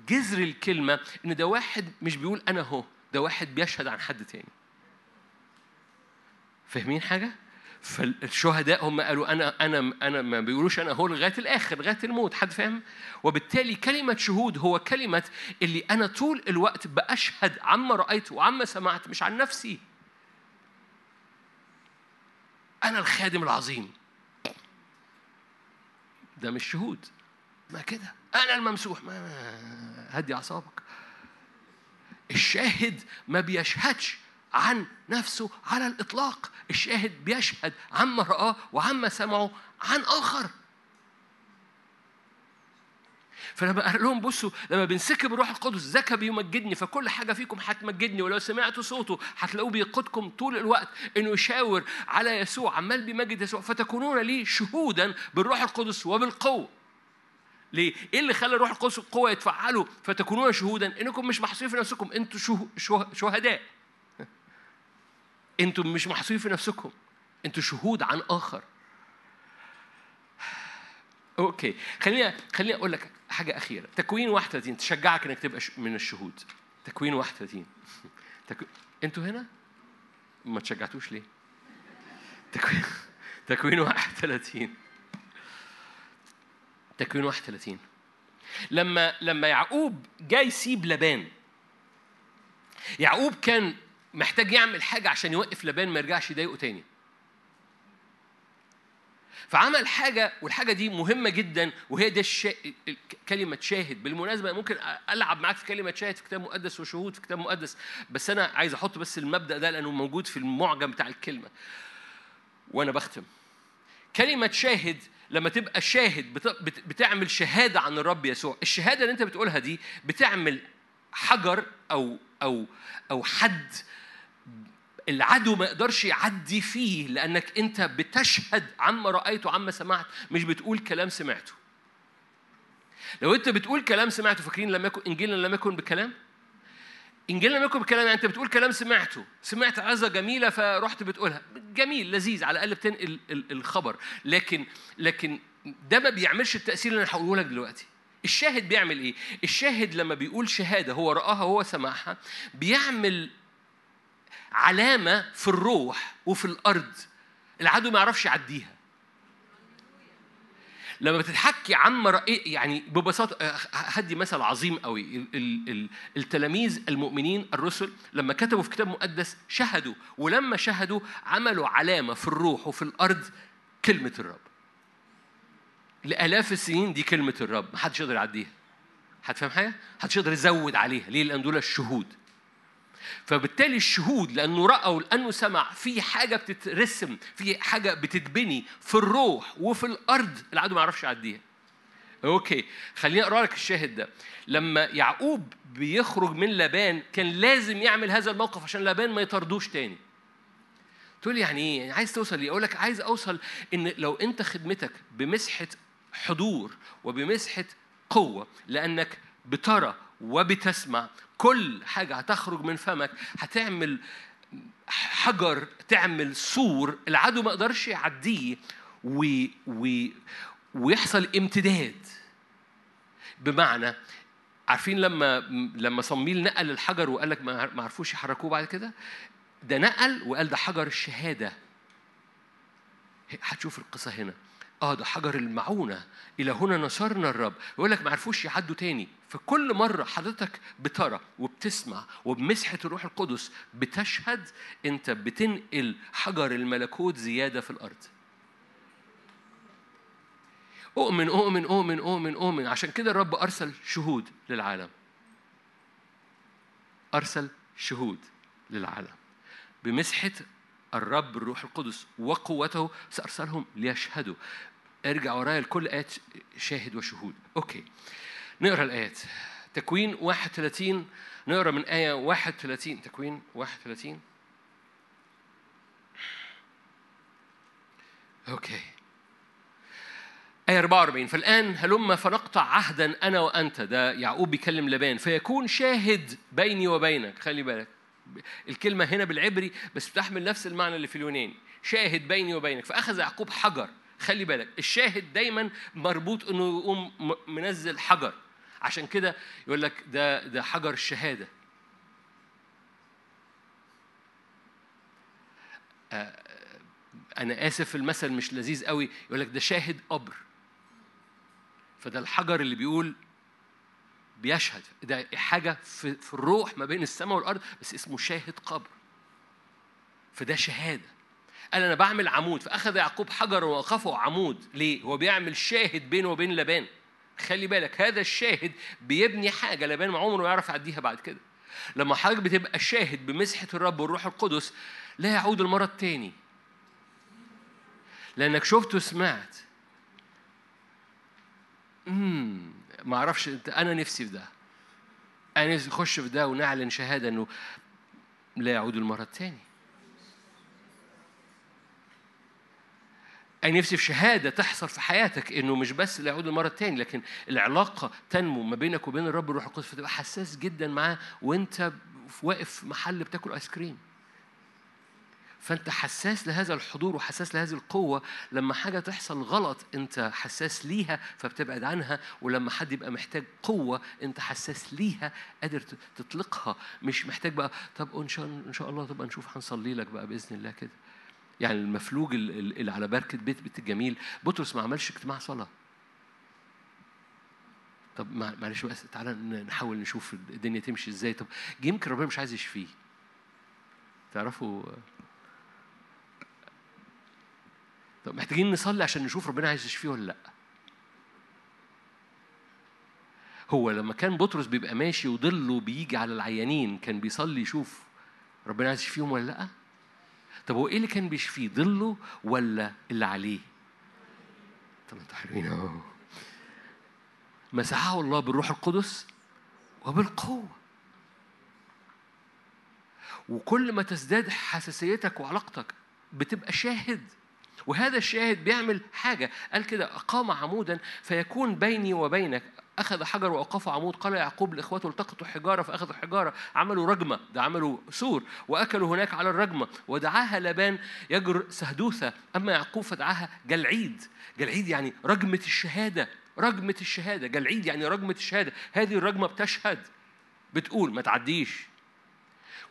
جذر الكلمة إن ده واحد مش بيقول أنا هو ده واحد بيشهد عن حد تاني. فاهمين حاجة؟ فالشهداء هم قالوا أنا أنا أنا ما بيقولوش أنا هو لغاية الآخر لغاية الموت حد فاهم؟ وبالتالي كلمة شهود هو كلمة اللي أنا طول الوقت بأشهد عما رأيت وعما سمعت مش عن نفسي. أنا الخادم العظيم. ده مش شهود. ما كده. أنا الممسوح. ما هدي أعصابك. الشاهد ما بيشهدش عن نفسه على الإطلاق. الشاهد بيشهد عما رآه وعما سمعه عن آخر. فلما قال لهم بصوا لما بنسكب الروح القدس زكى بيمجدني فكل حاجة فيكم هتمجدني ولو سمعتوا صوته هتلاقوه بيقودكم طول الوقت إنه يشاور على يسوع عمال بيمجد يسوع. فتكونون لي شهودا بالروح القدس وبالقوة. ليه؟ إيه اللي خلى الروح القدس القوه يتفعلوا؟ فتكونون شهودا؟ إنكم مش محصورين في نفسكم أنتوا شهداء. أنتوا مش محصورين في نفسكم. أنتوا شهود عن آخر. أوكي خليني خليني أقول لك حاجة أخيرة. تكوين 31 تشجعك إنك تبقى من الشهود. تكوين 31 تكو... أنتوا هنا؟ ما تشجعتوش ليه؟ تكوين تكوين 31 تكوين 31 لما لما يعقوب جاي يسيب لبان يعقوب كان محتاج يعمل حاجة عشان يوقف لبان ما يرجعش يضايقه تاني. فعمل حاجة والحاجة دي مهمة جدا وهي ده الشا... كلمة شاهد. بالمناسبة ممكن ألعب معاك في كلمة شاهد في كتاب مقدس وشهود في كتاب مقدس بس أنا عايز أحط بس المبدأ ده لأنه موجود في المعجم بتاع الكلمة. وأنا بختم. كلمة شاهد لما تبقى شاهد بتعمل شهادة عن الرب يسوع. الشهادة اللي أنت بتقولها دي بتعمل حجر أو أو أو حد العدو ما يقدرش يعدي فيه لأنك أنت بتشهد عما رأيت وعما سمعت مش بتقول كلام سمعته. لو أنت بتقول كلام سمعته فاكرين لم يكن إنجيل لم يكن بكلام؟ إنجيل لم يكن بكلام يعني أنت بتقول كلام سمعته. سمعت عظة جميلة فرحت بتقولها. جميل لذيذ على الأقل بتنقل الخبر. لكن لكن ده ما بيعملش التأثير اللي أنا هقوله لك دلوقتي. الشاهد بيعمل إيه؟ الشاهد لما بيقول شهادة هو رآها هو سمعها بيعمل علامة في الروح وفي الأرض. العدو ما يعرفش يعديها. لما بتتحكي عن رأي يعني ببساطة آه، هدي مثل عظيم قوي. التلاميذ المؤمنين الرسل لما كتبوا في كتاب مقدس شهدوا. ولما شهدوا عملوا علامة في الروح وفي الأرض كلمة الرب. لآلاف السنين دي كلمة الرب. محدش يقدر يعديها. هتفهم حاجة؟ محدش يقدر يزود عليها. ليه؟ لأن دول الشهود. فبالتالي الشهود لأنه رأى ولأنه سمع في حاجة بتترسم في حاجة بتتبني في الروح وفي الأرض العدو ما يعرفش يعديها. أوكي خليني أقرأ لك الشاهد ده. لما يعقوب بيخرج من لبان كان لازم يعمل هذا الموقف عشان لبان ما يطردوش تاني. تقول يعني إيه؟ يعني عايز توصل ليه؟ أقول لك عايز أوصل إن لو أنت خدمتك بمسحة حضور وبمسحة قوة لأنك بترى وبتسمع كل حاجة هتخرج من فمك هتعمل حجر تعمل سور العدو ما يقدرش يعديه و... و... ويحصل امتداد. بمعنى عارفين لما لما صميل نقل الحجر وقال لك ما عرفوش يحركوه بعد كده؟ ده نقل وقال ده حجر الشهادة. هتشوف القصة هنا. آه ده حجر المعونة. إلى هنا نصرنا الرب. يقول لك ما عرفوش يعدوا تاني. فكل مرة حضرتك بترى وبتسمع وبمسحة الروح القدس بتشهد أنت بتنقل حجر الملكوت زيادة في الأرض. أؤمن أؤمن أؤمن أؤمن أؤمن. عشان كده الرب أرسل شهود للعالم. أرسل شهود للعالم. بمسحة الرب الروح القدس وقوته سأرسلهم ليشهدوا. ارجع ورايا لكل آيات شاهد وشهود. okay. نقرأ الآيات. تكوين 31 نقرأ من آية 31 تكوين 31 okay. آية 44 فالآن هلم فنقطع عهدا أنا وأنت. ده يعقوب بيكلم لبان. فيكون شاهد بيني وبينك. خلي بالك. الكلمة هنا بالعبري بس بتحمل نفس المعنى اللي في اليوناني. شاهد بيني وبينك. فأخذ يعقوب حجر. خلي بالك الشاهد دايما مربوط إنه يقوم منزل حجر. عشان كده يقول لك ده ده حجر الشهادة. آه، أنا آسف المثل مش لذيذ قوي. يقول لك ده شاهد قبر. فده الحجر اللي بيقول بيشهد. ده حاجة في, في الروح ما بين السماء والأرض بس اسمه شاهد قبر. فده شهادة. قال أنا بعمل عمود. فأخذ يعقوب حجر ووقفه عمود. ليه؟ هو بيعمل شاهد بينه وبين لبان. خلي بالك هذا الشاهد بيبني حاجة. لبان ما عمره يعرف يعديها بعد كده. لما حضرتك بتبقى شاهد بمسحة الرب والروح القدس لا يعود المره التاني لأنك شفت وسمعت. امم ما أعرفش أنا نفسي في ده أنا نفسي أخش في ده ونعلن شهادة إنه لا يعود المره الثانية أنا نفسي في شهادة تحصل في حياتك إنه مش بس لا يعود المرة الثانية لكن العلاقة تنمو ما بينك وبين الرب الروح القدس فتبقى حساس جدا معاه وأنت واقف محل بتاكل آيس كريم. فأنت حساس لهذا الحضور وحساس لهذه القوة. لما حاجة تحصل غلط أنت حساس ليها فبتبعد عنها ولما حد يبقى محتاج قوة أنت حساس ليها قادر تطلقها. مش محتاج بقى طب إن شاء إن شاء الله تبقى نشوف هنصلي لك بقى بإذن الله كده. يعني المفلوج اللي على بركة بيت بيت الجميل. بطرس ما عملش اجتماع صلاة. طب معلش بس تعالى نحاول نشوف الدنيا تمشي إزاي. طب يمكن ربنا مش عايز يشفيه. تعرفوا طب محتاجين نصلي عشان نشوف ربنا عايز يشفيه ولا لأ. هو لما كان بطرس بيبقى ماشي وظله بيجي على العيانين كان بيصلي يشوف ربنا عايز يشفيهم ولا لأ؟ طب هو إيه اللي كان بيشفيه ظله ولا اللي عليه؟ طب أنتوا حلوين أهو. مسحه الله بالروح القدس وبالقوة. وكل ما تزداد حساسيتك وعلاقتك بتبقى شاهد. وهذا الشاهد بيعمل حاجة. قال كده أقام عمودا فيكون بيني وبينك. أخذ حجر وأوقفه عمود. قال يعقوب لإخوته التقطوا حجارة فأخذوا حجارة. عملوا رجمة. ده عملوا سور. وأكلوا هناك على الرجمة. ودعاها لبان يجر سهدوثة. أما يعقوب فدعاها جلعيد. جلعيد يعني رجمة الشهادة. رجمة الشهادة. جلعيد يعني رجمة الشهادة. هذه الرجمة بتشهد. بتقول ما تعديش.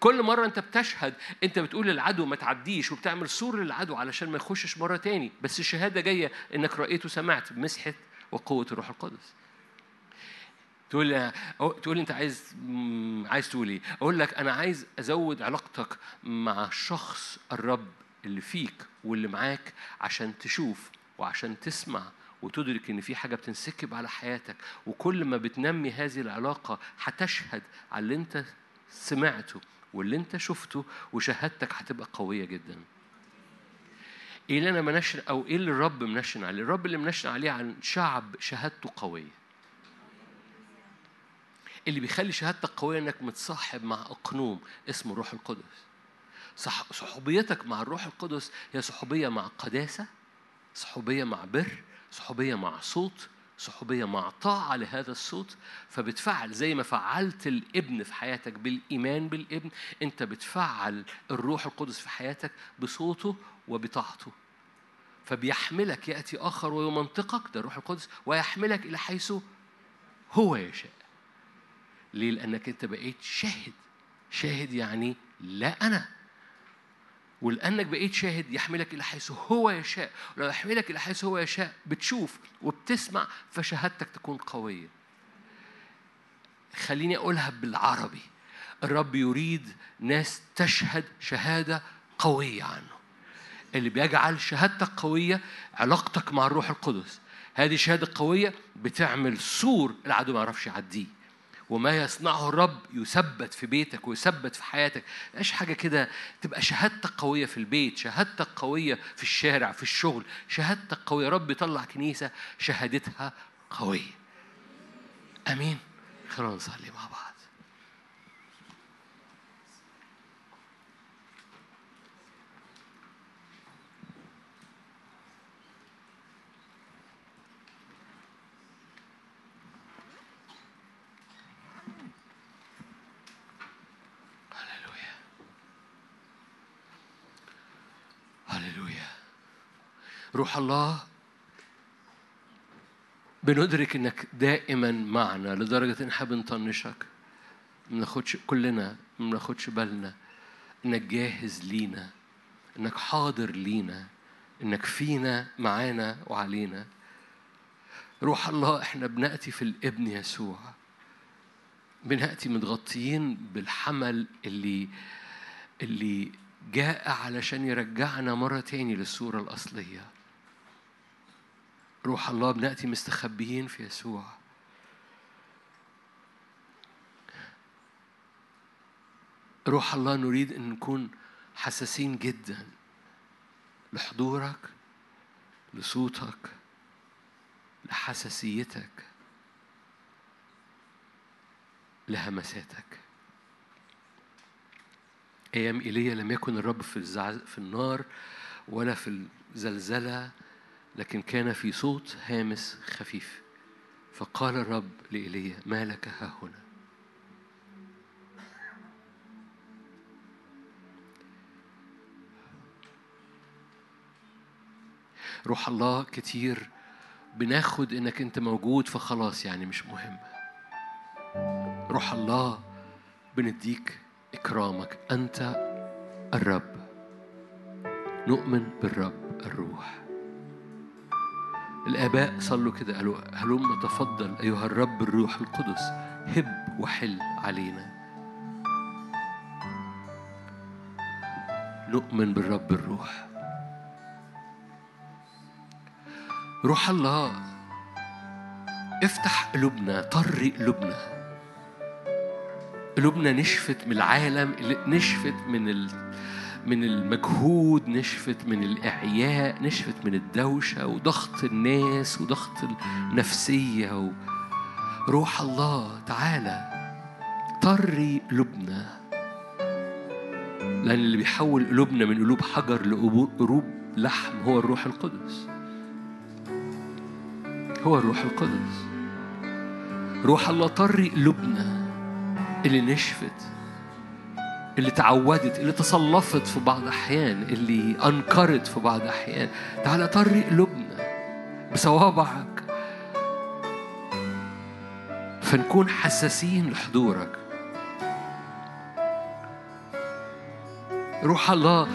كل مرة أنت بتشهد أنت بتقول للعدو ما تعديش وبتعمل سور للعدو علشان ما يخشش مرة تاني. بس الشهادة جاية إنك رأيت وسمعت بمسحة وقوة الروح القدس. تقول لي تقول انت عايز عايز تقول إيه؟ أقول لك أنا عايز أزود علاقتك مع شخص الرب اللي فيك واللي معاك عشان تشوف وعشان تسمع وتدرك إن في حاجة بتنسكب على حياتك. وكل ما بتنمي هذه العلاقة هتشهد على اللي انت سمعته واللي انت شفته وشهادتك هتبقى قوية جدا. إيه اللي أنا منشن أو إيه اللي الرب منشن عليه؟ الرب اللي منشن عليه عن شعب شهادته قوية. اللي بيخلي شهادتك قوية إنك متصاحب مع أقنوم اسمه الروح القدس صح صحوبيتك مع الروح القدس هي صحوبية مع قداسة صحوبية مع بر صحوبية مع صوت صحوبية مع طاعة لهذا الصوت فبتفعل زي ما فعلت الابن في حياتك بالإيمان بالابن أنت بتفعل الروح القدس في حياتك بصوته وبطاعته. فبيحملك يأتي آخر ويمنطقك ده الروح القدس ويحملك إلى حيث هو يشاء. ليه؟ لأنك أنت بقيت شاهد. شاهد يعني لا أنا. ولأنك بقيت شاهد يحملك إلى حيث هو يشاء. ولو يحملك إلى حيث هو يشاء بتشوف وبتسمع فشهادتك تكون قوية. خليني أقولها بالعربي. الرب يريد ناس تشهد شهادة قوية عنه. اللي بيجعل شهادتك قوية علاقتك مع الروح القدس. هذه شهادة قوية بتعمل سور العدو ما يعرفش يعديه. وما يصنعه الرب يثبت في بيتك ويثبت في حياتك. مش حاجة كده؟ تبقى شهادتك قوية في البيت شهادتك قوية في الشارع في الشغل شهادتك قوية. رب يطلع كنيسة شهادتها قوية. أمين. خلونا نصلي مع بعض هللويا روح الله بندرك إنك دائما معنا لدرجة إن إحنا بنطنشك ما بناخدش كلنا ما بناخدش بالنا إنك جاهز لينا إنك حاضر لينا إنك فينا معانا وعلينا. روح الله إحنا بنأتي في الإبن يسوع. بنأتي متغطيين بالحمل اللي اللي جاء علشان يرجعنا مرة تاني للصورة الأصلية. روح الله بنأتي مستخبيين في يسوع. روح الله نريد أن نكون حساسين جدا لحضورك لصوتك لحساسيتك لهمساتك. أيام إيليا لم يكن الرب في الزعز في النار ولا في الزلزلة. لكن كان في صوت هامس خفيف. فقال الرب لإيليا ما لك ها هنا؟ روح الله كتير بناخد إنك أنت موجود فخلاص يعني مش مهم. روح الله بنديك إكرامك. أنت الرب. نؤمن بالرب الروح. الآباء صلوا كده قالوا هلم تفضل أيها الرب الروح القدس هب وحل علينا نؤمن بالرب الروح روح الله افتح قلوبنا طري قلوبنا قلوبنا نشفت من العالم نشفت من. من المجهود نشفت من الإعياء نشفت من الدوشة وضغط الناس وضغط النفسية. روح الله تعالى طري قلوبنا. لأن اللي بيحول قلوبنا من قلوب حجر لقلوب لحم هو الروح القدس. هو الروح القدس. روح الله طري قلوبنا اللي نشفت. اللي تعودت اللي تصلفت في بعض الأحيان اللي أنكرت في بعض الأحيان تعالى طري قلوبنا بصوابعك. فنكون حساسين لحضورك. روح الله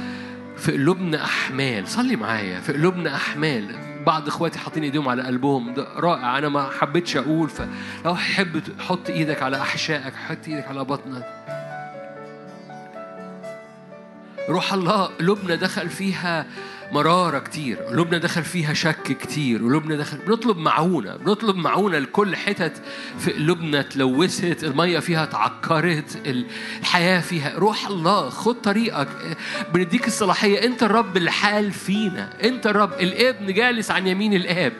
في قلوبنا أحمال. صلي معايا في قلوبنا أحمال. بعض إخواتي حاطين إيديهم على قلبهم. ده رائع أنا ما حبيتش أقول. فلو حب حط إيدك على أحشائك حط إيدك على بطنك. روح الله قلوبنا دخل فيها مرارة كتير. قلوبنا دخل فيها شك كتير. قلوبنا دخل بنطلب معونة. بنطلب معونة لكل حتت في قلوبنا اتلوثت المية فيها اتعكرت الحياة فيها روح الله خد طريقك. بنديك الصلاحية. انت الرب اللي حال فينا. انت الرب الابن جالس عن يمين الاب.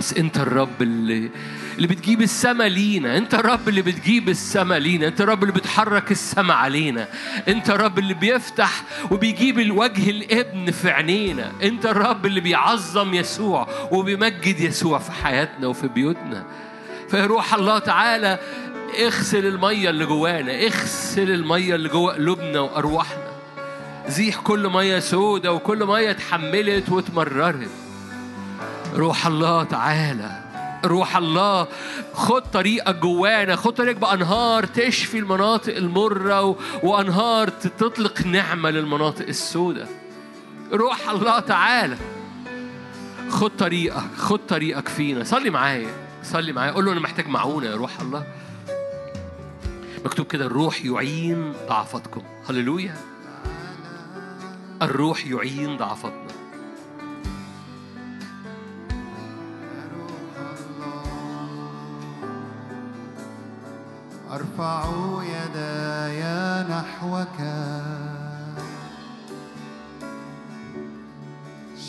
بس انت الرب اللي اللي بتجيب السما لينا. انت الرب اللي بتجيب السما لينا. انت الرب اللي بتحرك السما علينا. انت الرب اللي بيفتح وبيجيب الوجه الابن في عينينا. انت الرب اللي بيعظم يسوع وبيمجد يسوع في حياتنا وفي بيوتنا. فيا روح الله تعالى اغسل المية اللي جوانا اغسل المية اللي جوا قلوبنا وأرواحنا. زيح كل مية سودة وكل مية اتحملت واتمررت. روح الله تعالى روح الله خد طريقك جوانا خد طريقك بأنهار تشفي المناطق المرة. وأنهار تطلق نعمة للمناطق السوداء روح الله تعالى. خد طريقك خد طريقك فينا. صلي معايا صلي معايا. قول له أنا محتاج معونة يا روح الله. مكتوب كده الروح يعين ضعفتكم. هللويا. الروح يعين ضعفتنا. أرفع يداي نحوك.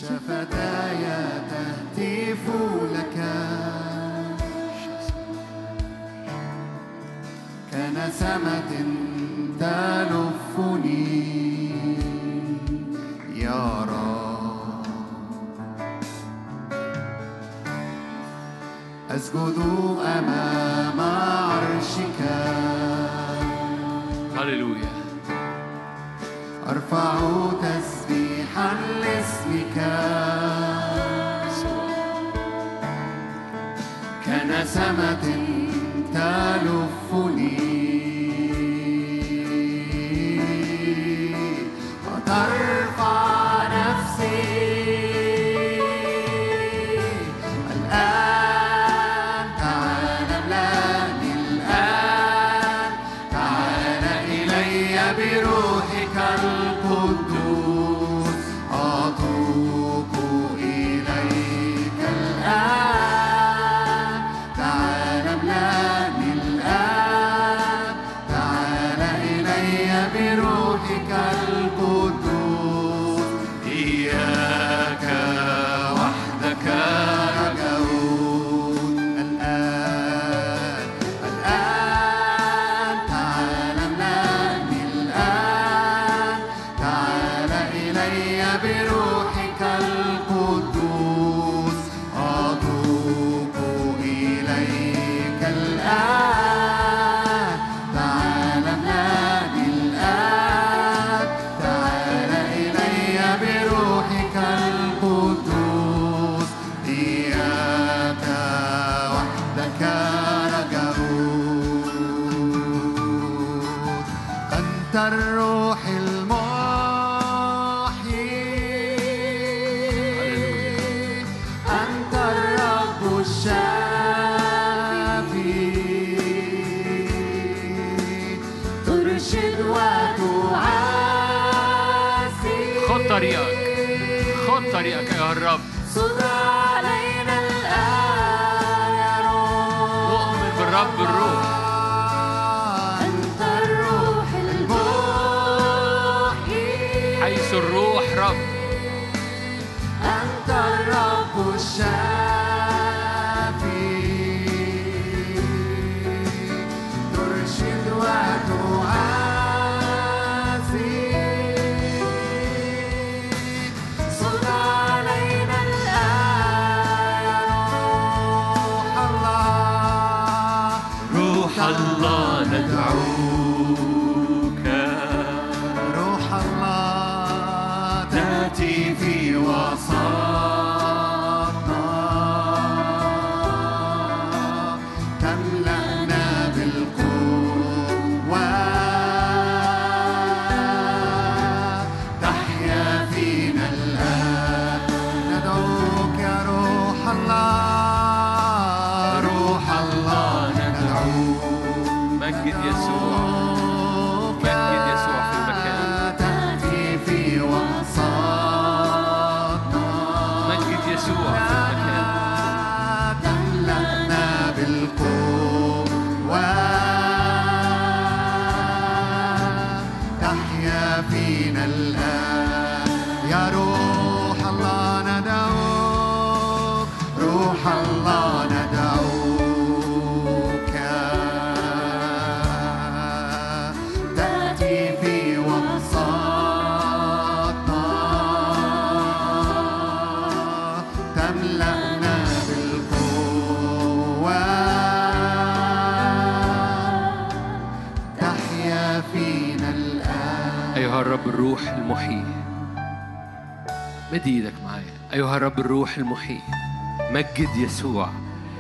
شفتاي تهتف لك كنسمة تلفني. يا رب. أسجد أمام عرشك. هللويا. أرفع تسبيحا لاسمك كنسمة تلفني الروح رب أنت الرب الشافي الروح المحيي. مد إيدك معايا. أيها الرب الروح المحيي. مجد يسوع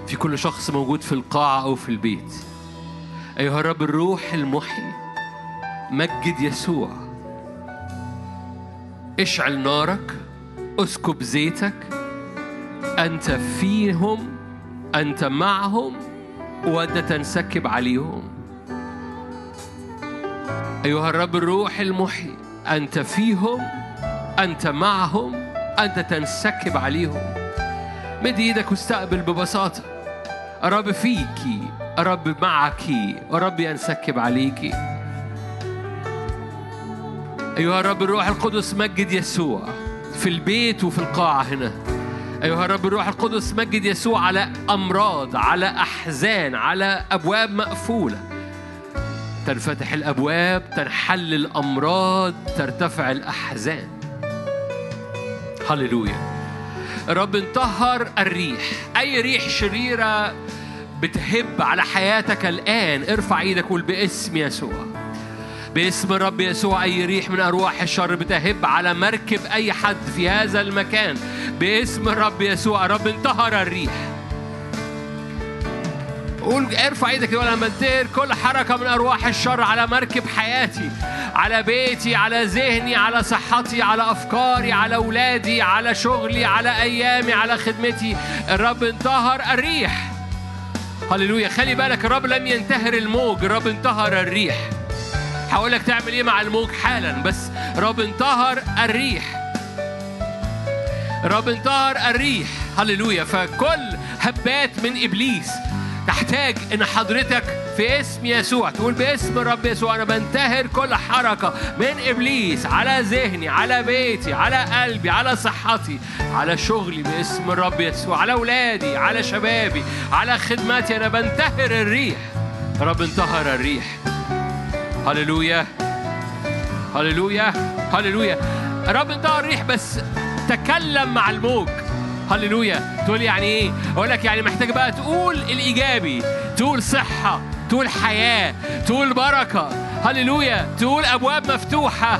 في كل شخص موجود في القاعة أو في البيت. أيها الرب الروح المحيي. مجد يسوع. اشعل نارك اسكب زيتك. أنت فيهم أنت معهم وأنت تنسكب عليهم. أيها الرب الروح المحيي. أنت فيهم أنت معهم أنت تنسكب عليهم. مد إيدك واستقبل ببساطة. الرب فيكي الرب معك ورب ينسكب عليكي. أيها الرب الروح القدس مجد يسوع في البيت وفي القاعة هنا. أيها الرب الروح القدس مجد يسوع على أمراض على أحزان على أبواب مقفولة. تنفتح الأبواب تنحل الأمراض ترتفع الأحزان. هللويا. رب انطهر الريح. أي ريح شريرة بتهب على حياتك الآن ارفع إيدك وقول باسم يسوع. باسم الرب يسوع أي ريح من أرواح الشر بتهب على مركب أي حد في هذا المكان. باسم الرب يسوع رب انتهر الريح. قول ارفع إيدك ولا منتهر كل حركة من أرواح الشر على مركب حياتي على بيتي على ذهني على صحتي على أفكاري على أولادي على شغلي على أيامي على خدمتي. الرب انتهر الريح. هللويا. خلي بالك الرب لم ينتهر الموج الرب انتهر الريح. هقول لك تعمل إيه مع الموج حالا بس رب انتهر الريح. رب انتهر الريح. هللويا. فكل هبات من إبليس تحتاج إن حضرتك في اسم يسوع. تقول باسم الرب يسوع أنا بنتهر كل حركة من إبليس على ذهني على بيتي على قلبي على صحتي على شغلي باسم الرب يسوع على أولادي على شبابي على خدمتي أنا بنتهر الريح. رب انتهر الريح. هللويا. هللويا. هللويا. رب انتهر الريح بس تكلم مع الموج. هللويا. تقول يعني إيه؟ أقول لك يعني محتاج بقى تقول الإيجابي تقول صحة تقول حياة تقول بركة. هللويا. تقول أبواب مفتوحة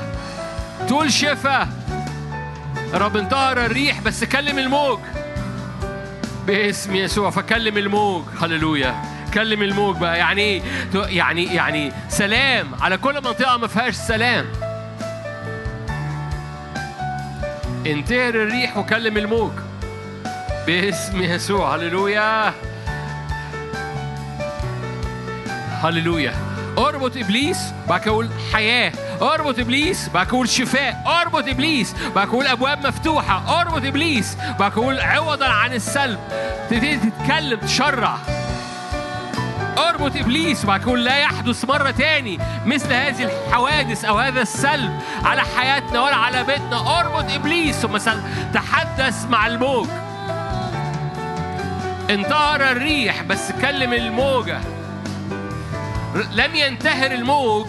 تقول شفاء. رب انتهر الريح بس كلم الموج. باسم يسوع فكلم الموج. هللويا. كلم الموج بقى. يعني إيه؟ يعني يعني سلام. على كل منطقة ما فيهاش سلام. انتهر الريح وكلم الموج. باسم يسوع. هللويا. هللويا. أربط إبليس بعد كده حياة. أربط إبليس بعد كده شفاء. أربط إبليس بعد كده أبواب مفتوحة. أربط إبليس بعد كده عوضا عن السلب. تبتدي تتكلم تشرع أربط إبليس وبعد كده لا يحدث مرة تاني مثل هذه الحوادث أو هذا السلب على حياتنا ولا على بيتنا. أربط إبليس ثم تحدث مع الموج. انتهر الريح بس كلم الموجة. لم ينتهر الموج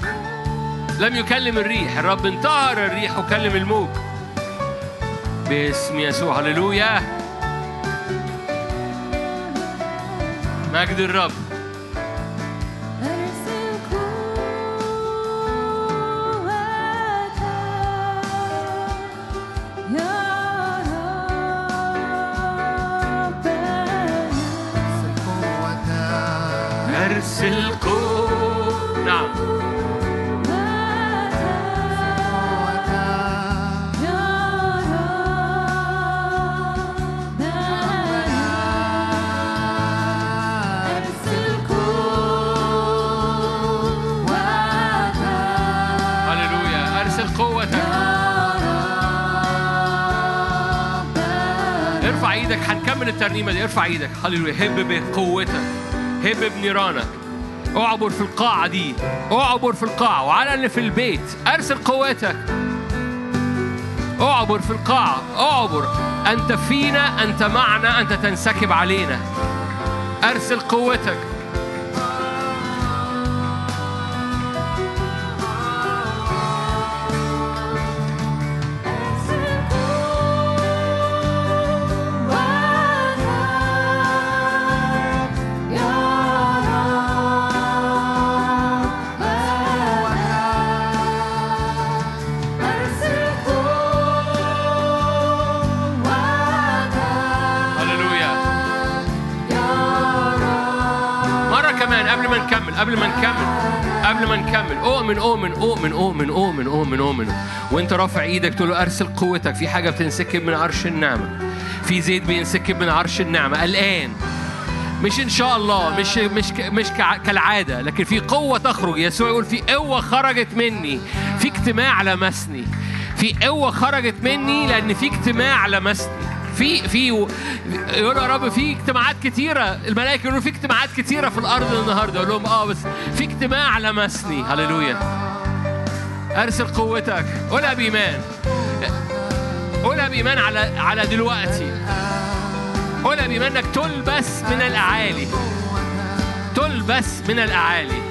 لم يكلم الريح. الرب انتهر الريح وكلم الموج. باسم يسوع هللويا. مجد الرب. الترنيمة دي ارفع إيدك. هللويا. هب بقوتك هب بنيرانك اعبر في القاعة دي. اعبر في القاعة. وعلى اللي في البيت. ارسل قوتك. اعبر في القاعة. اعبر. أنت فينا أنت معنا أنت تنسكب علينا. أرسل قوتك. اؤمن اؤمن اؤمن اؤمن اؤمن اؤمن اؤمن وانت رافع إيدك تقول له ارسل قوتك. في حاجة بتنسكب من عرش النعمة. في زيت بينسكب من عرش النعمة. الآن. مش إن شاء الله مش مش مش كالعادة لكن في قوة تخرج. يسوع يقول في قوة خرجت مني. في اجتماع لمسني. في قوة خرجت مني لأن في اجتماع لمسني. في في يقول يا رب في اجتماعات كتيرة الملائكة يقولوا في اجتماعات كتيرة في الأرض النهارده. أقول لهم آه بس في اجتماع لمسني هللويا. أرسل قوتك. قولها بايمان قولها بايمان على على دلوقتي. قولها بإيمان إنك تلبس من الأعالي. تلبس من الأعالي.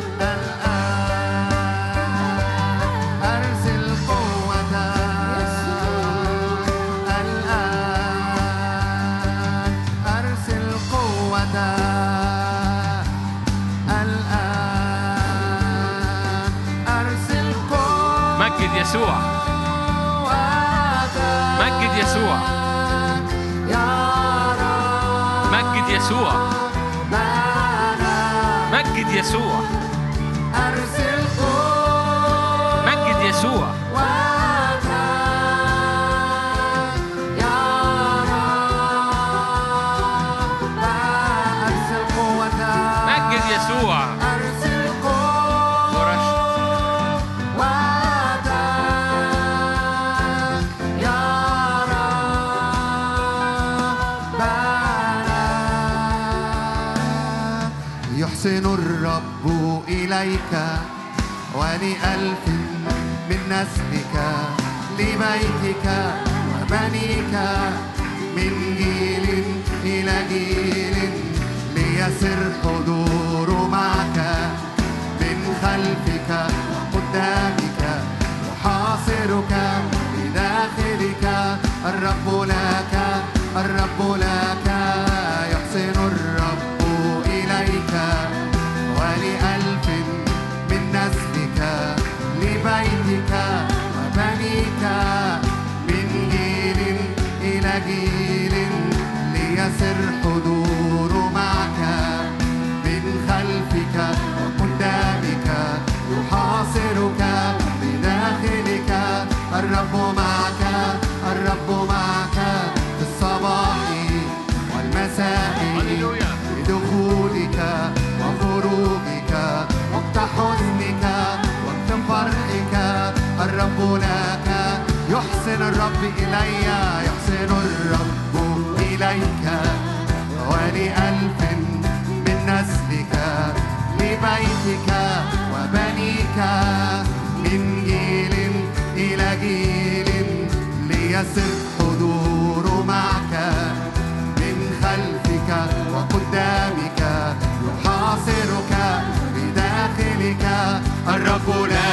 يسوع. مجد يسوع. مجد يسوع. مجد يسوع. يحسن الرب إليك ولألف من نسلك لبيتك وبنيك من جيل إلى جيل ليسر حضور معك من خلفك وقدامك يحاصرك بداخلك الرب لك الرب لك. الرب إلي يحسن الرب إليك. ولألف من نسلك لبيتك وبنيك. من جيل إلى جيل ليسر حضور معك. من خلفك وقدامك يحاصرك بداخلك. الرب لك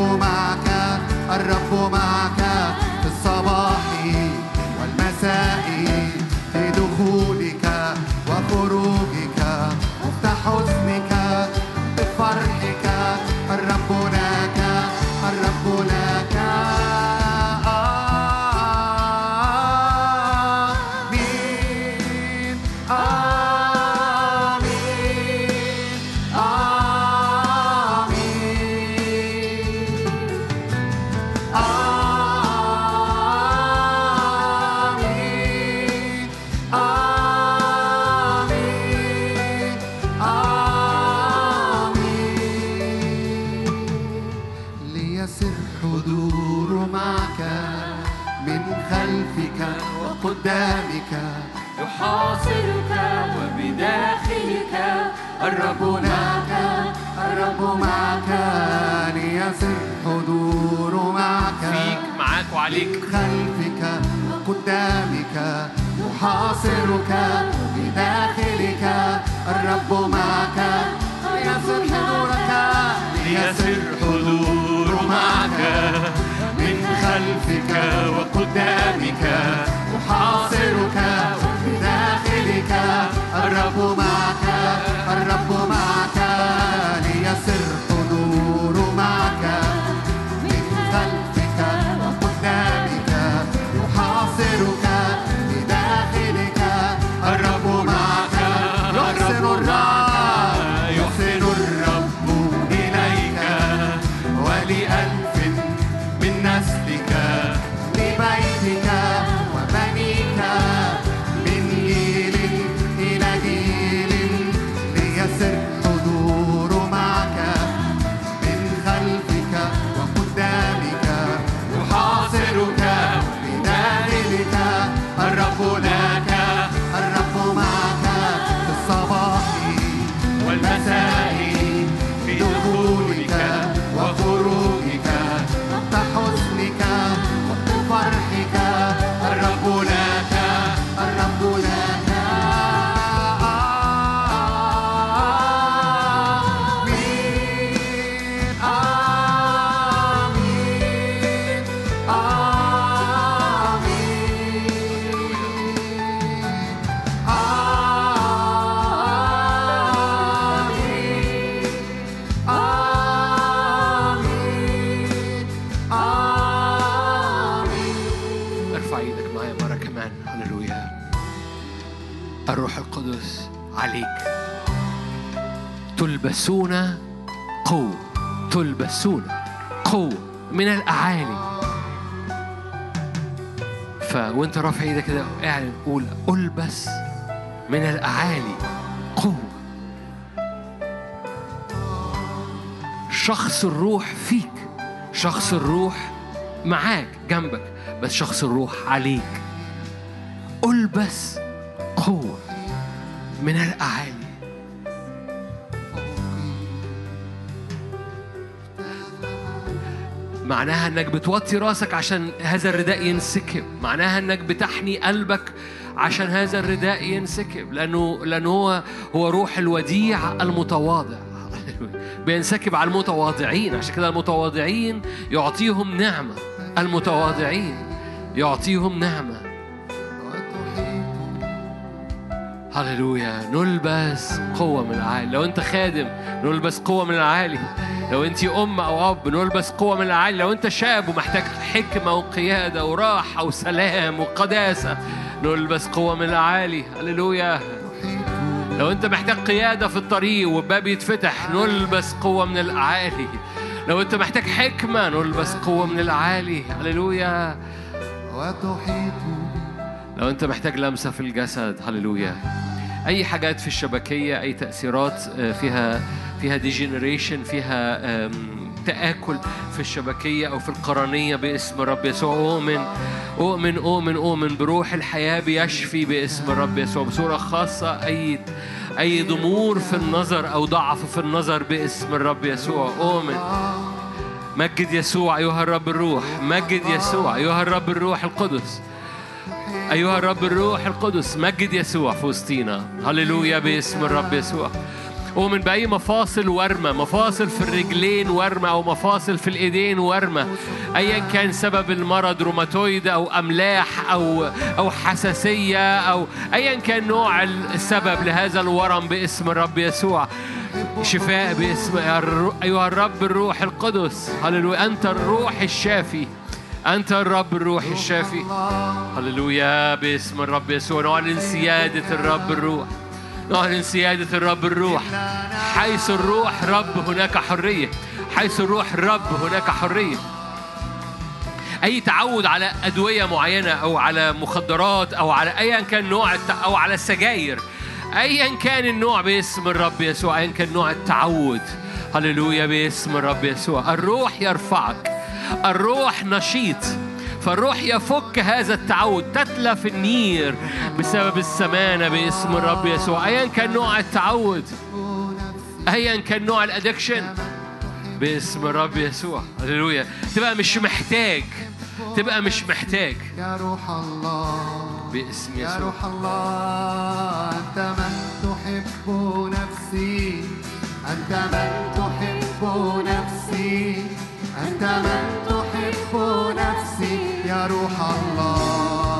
الرب معك خلفك وقدامك يحاصرك بداخلك. الرب معك ليسر حضورك ليسر حضور معك. من خلفك وقدامك يحاصرك بداخلك. الرب معك الرب معك. تلبسون قوة تلبسون قوة من الأعالي. فوانت رافع إيدك كده اعلن قول ألبس من الأعالي قوة. شخص الروح فيك شخص الروح معاك جنبك بس شخص الروح عليك. ألبس قوة من الأعالي. معناها إنك بتوطي راسك عشان هذا الرداء ينسكب. معناها إنك بتحني قلبك عشان هذا الرداء ينسكب. لأنه لأنه هو هو روح الوديع المتواضع. بينسكب على المتواضعين. عشان كده المتواضعين يعطيهم نعمة. المتواضعين يعطيهم نعمة. هللويا. نلبس قوة من العالي. لو أنت خادم نلبس قوة من العالي. لو أنت أم أو أب نلبس قوة من العالي لو أنت شاب ومحتاج حكمة وقيادة وراحة وسلام وقداسة نلبس قوة من العالي. هللويا. لو أنت محتاج قيادة في الطريق والباب يتفتح نلبس قوة من الأعالي لو أنت محتاج حكمة نلبس قوة من العالي. هللويا. لو انت محتاج لمسة في الجسد هللويا. أي حاجات في الشبكية أي تأثيرات آه، فيها فيها ديجنريشن فيها تآكل في الشبكية أو في القرنية باسم الرب يسوع. أؤمن أؤمن أؤمن أؤمن بروح الحياة بيشفي باسم الرب يسوع. بصورة خاصة أي أي ضمور في النظر أو ضعف في النظر باسم الرب يسوع. أؤمن. مجد يسوع أيها الرب الروح. مجد يسوع أيها الرب الروح القدس. أيها الرب الروح القدس مجد يسوع في وسطينا. هللويا باسم الرب يسوع. أؤمن بأي مفاصل ورمة مفاصل في الرجلين ورمة أو مفاصل في الإيدين ورمة. أيا كان سبب المرض روماتويد أو أملاح أو أو حساسية أو أيا كان نوع السبب لهذا الورم باسم الرب يسوع. شفاء باسم أيها الرب الروح القدس. هللويا. أنت الروح الشافي. أنت الرب الروح الشافي. هللويا باسم الرب يسوع. نعلن سيادة الرب الروح. نعلن سيادة الرب الروح حيث الروح رب هناك حرية حيث الروح رب هناك حرية. أي تعود على أدوية معينة أو على مخدرات أو على أيا كان نوع. أو على السجاير أيا كان النوع باسم الرب يسوع أيا كان نوع التعود. هللويا باسم الرب يسوع. الروح يرفعك. الروح نشيط. فالروح يفك هذا التعود تتلف النير بسبب السمانة باسم الرب يسوع. أيا كان نوع التعود؟ أيا كان نوع الأدكشن؟ باسم الرب يسوع. هللويا. تبقى مش محتاج تبقى مش محتاج. يا روح الله باسم يا يسوع. روح الله أنت من تحب نفسي أنت من تحب نفسي أنت من تحب نفسي. يا روح الله.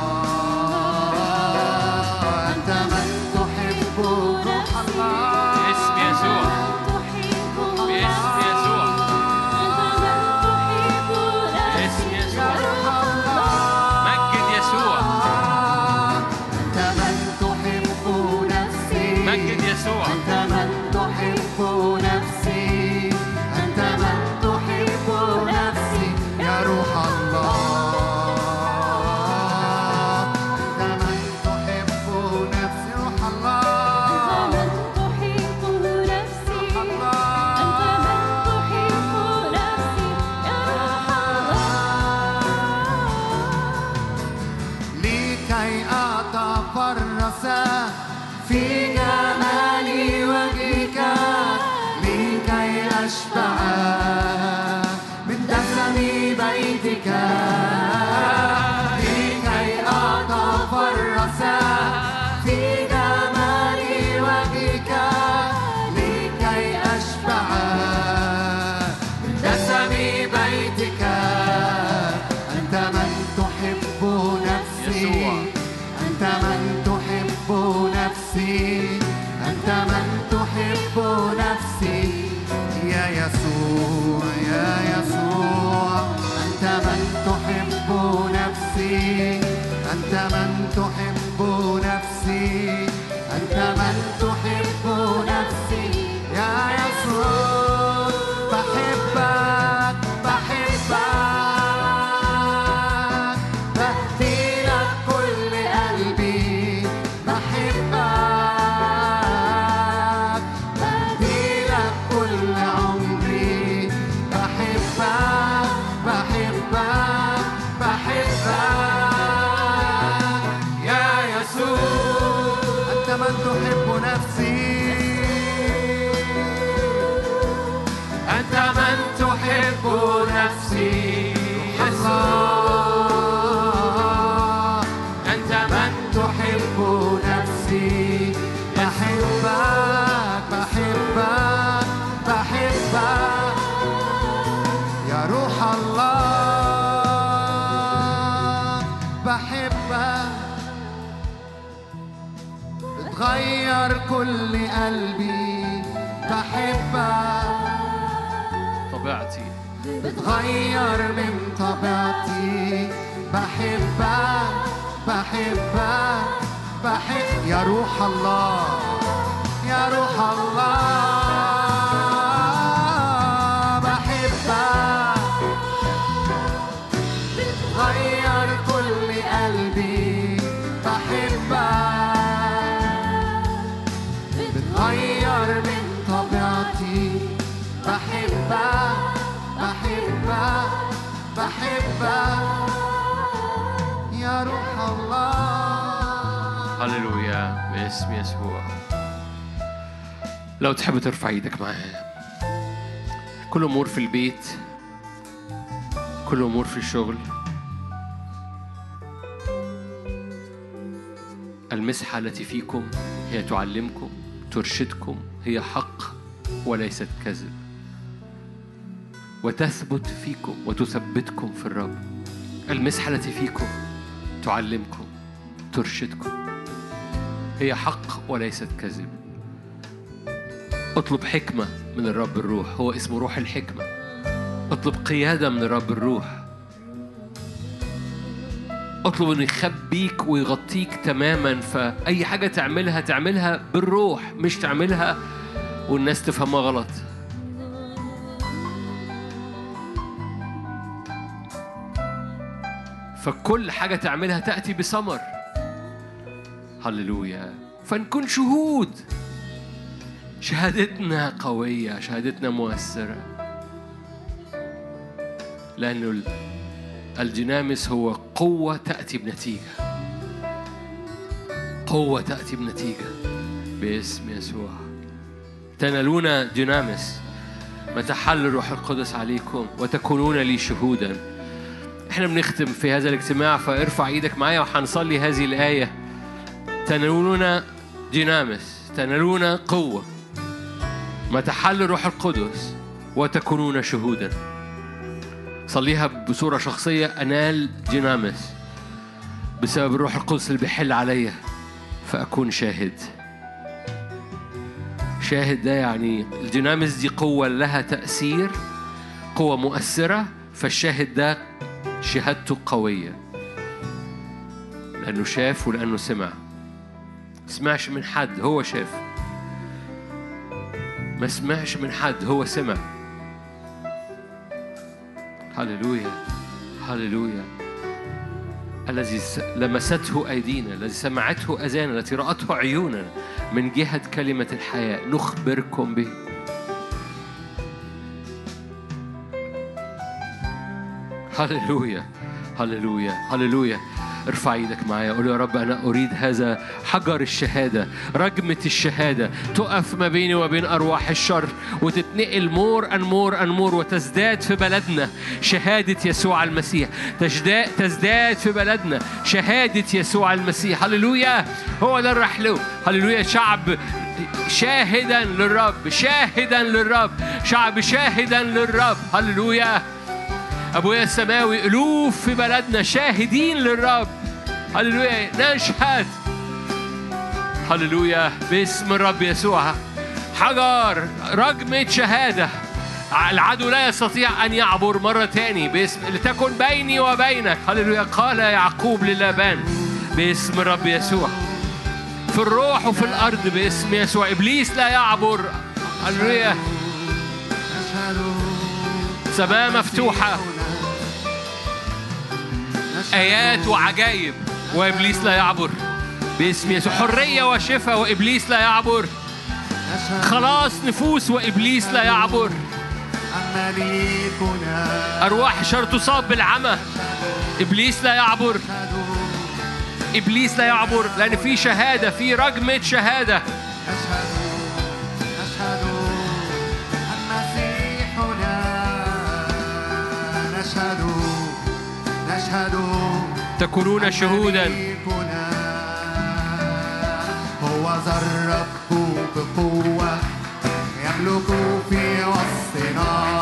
يا روح الله يا روح الله بحبك. بتغير كل قلبي بحبك. بتغير من طبيعتي بحبك بحبك بحبك. يا روح الله. هللويا باسم يسوع. لو تحب ترفع إيدك معايا. كل أمور في البيت كل أمور في الشغل. المسحة التي فيكم هي تعلمكم ترشدكم هي حق وليست كذب. وتثبت فيكم وتثبتكم في الرب. المسحة التي فيكم تعلمكم ترشدكم. هي حق وليست كذب. اطلب حكمة من الرب الروح هو اسمه روح الحكمة. اطلب قيادة من الرب الروح. اطلب انه يخبيك ويغطيك تماما فأي حاجة تعملها تعملها بالروح مش تعملها والناس تفهمها غلط. فكل حاجة تعملها تأتي بثمر. هللويا. فنكون شهود. شهادتنا قوية شهادتنا مؤثرة. لأنه ال- الدينامس هو قوة تأتي بنتيجة. قوة تأتي بنتيجة باسم يسوع. تنالون دينامس متى حل الروح القدس عليكم وتكونون لي شهودا. إحنا بنختم في هذا الاجتماع فارفع إيدك معايا وهنصلي هذه الآية. تنالون دينامس تنالون قوة. ما تحل الروح القدس وتكونون شهودا. صليها بصورة شخصية أنال دينامس. بسبب الروح القدس اللي بيحل عليا فأكون شاهد. شاهد ده يعني الدينامس دي قوة لها تأثير قوة مؤثرة فالشاهد ده شهادته قوية. لأنه شاف ولأنه سمع. سمعش من حد هو شاف ما سمعش من حد هو سمع. هللويا هللويا. الذي لمسته أيدينا الذي سمعته أذانا التي رأته عيوننا من جهة كلمة الحياة. نخبركم به. هللويا هللويا هللويا. ارفع إيدك معايا. قول يا رب أنا أريد هذا حجر الشهادة رجمة الشهادة. تقف ما بيني وبين أرواح الشر وتتنقل more and more and more وتزداد في بلدنا. شهادة يسوع المسيح. تزداد تزداد في بلدنا. شهادة يسوع المسيح. هللويا. هو ده الرحلو هللويا. شعب شاهدا للرب. شاهدا للرب. شعب شاهدا للرب. هللويا. أبويا السماوي ألوف في بلدنا شاهدين للرب. هللويا نشهد. هللويا باسم الرب يسوع. حجر رجمة شهادة. العدو لا يستطيع أن يعبر مرة تاني. باسم لتكن بيني وبينك. هللويا قال يعقوب للأبان. باسم الرب يسوع. في الروح وفي الأرض باسم يسوع. إبليس لا يعبر. هللويا. سماء مفتوحة. آيات وعجائب وإبليس لا يعبر. باسم يسوع. حرية وشفاء وإبليس لا يعبر. خلاص نفوس وإبليس لا يعبر. أرواح شر تصاب بالعمى. إبليس لا يعبر. إبليس لا يعبر. لأن في شهادة في رجمه شهادة. تكونون شهودا. هو ذا الرب بقوة يملك في وسطنا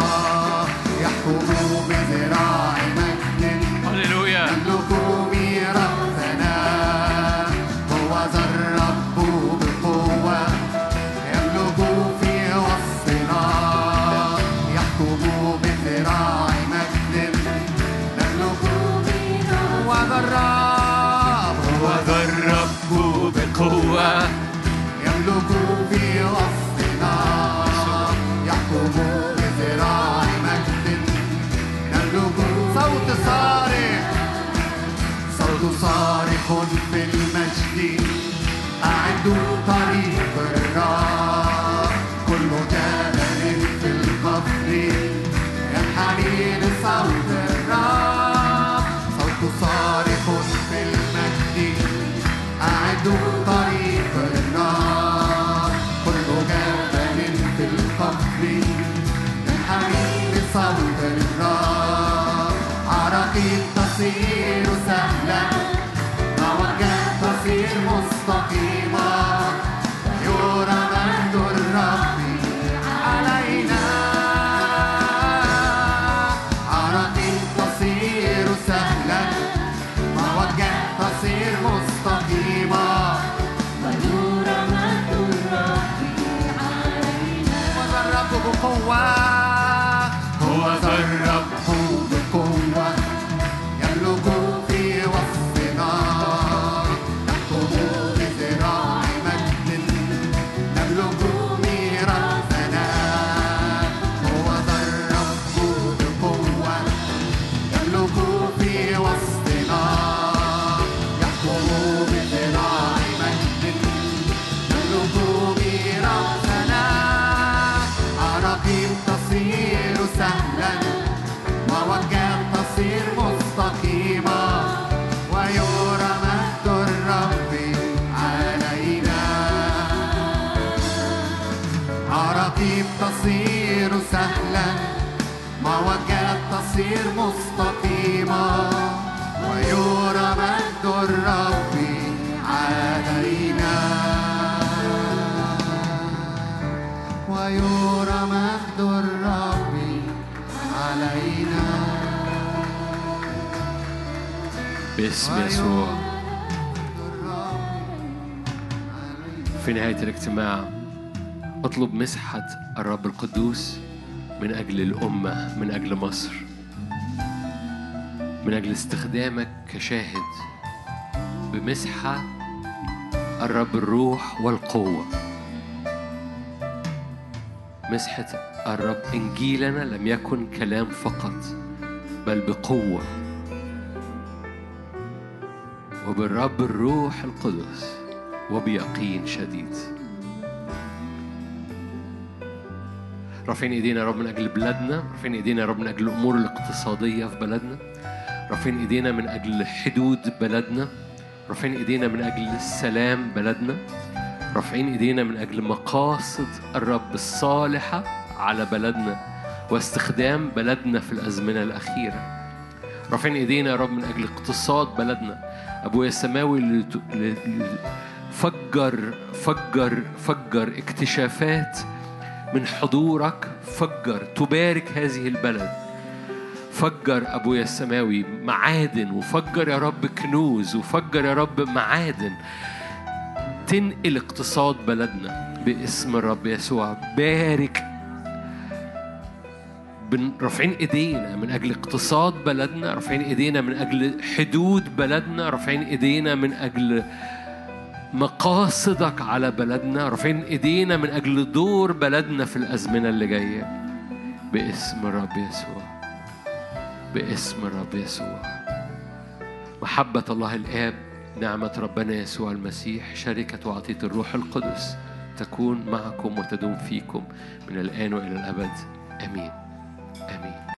تصير مستقيمة ويرى مجد الرب علينا. ويرى مجد الرب علينا. باسم يسوع في نهاية الاجتماع أطلب مسحة الرب القدوس من أجل الأمة من أجل مصر. من أجل استخدامك كشاهد بمسحة الرب الروح والقوة. مسحة الرب إنجيلنا لم يكن كلام فقط بل بقوة. وبالرب الروح القدس وبيقين شديد. رافعين إيدينا يا رب من أجل بلادنا رافعين إيدينا يا رب من أجل الأمور الاقتصادية في بلدنا. رافعين ايدينا من أجل حدود بلدنا. رافعين ايدينا من أجل السلام بلدنا. رافعين ايدينا من أجل مقاصد الرب الصالحة على بلدنا واستخدام بلدنا في الازمنة الأخيرة. رافعين ايدينا يا رب من أجل اقتصاد بلدنا. ابويا السماوي اللي فجر فجر فجر اكتشافات من حضورك. فجر تبارك هذه البلد. فجر ابويا السماوي معادن وفجر يا رب كنوز وفجر يا رب معادن. تنقل اقتصاد بلدنا باسم الرب يسوع. بارك رافعين إيدينا من أجل اقتصاد بلدنا رافعين إيدينا من أجل حدود بلدنا رافعين إيدينا من أجل مقاصدك على بلدنا رافعين إيدينا من أجل دور بلدنا في الأزمنة اللي جاية باسم الرب يسوع. باسم الرب يسوع. محبة الله الآب نعمة ربنا يسوع المسيح شركة وعطية الروح القدس تكون معكم وتدوم فيكم من الآن وإلى الأبد. آمين. آمين.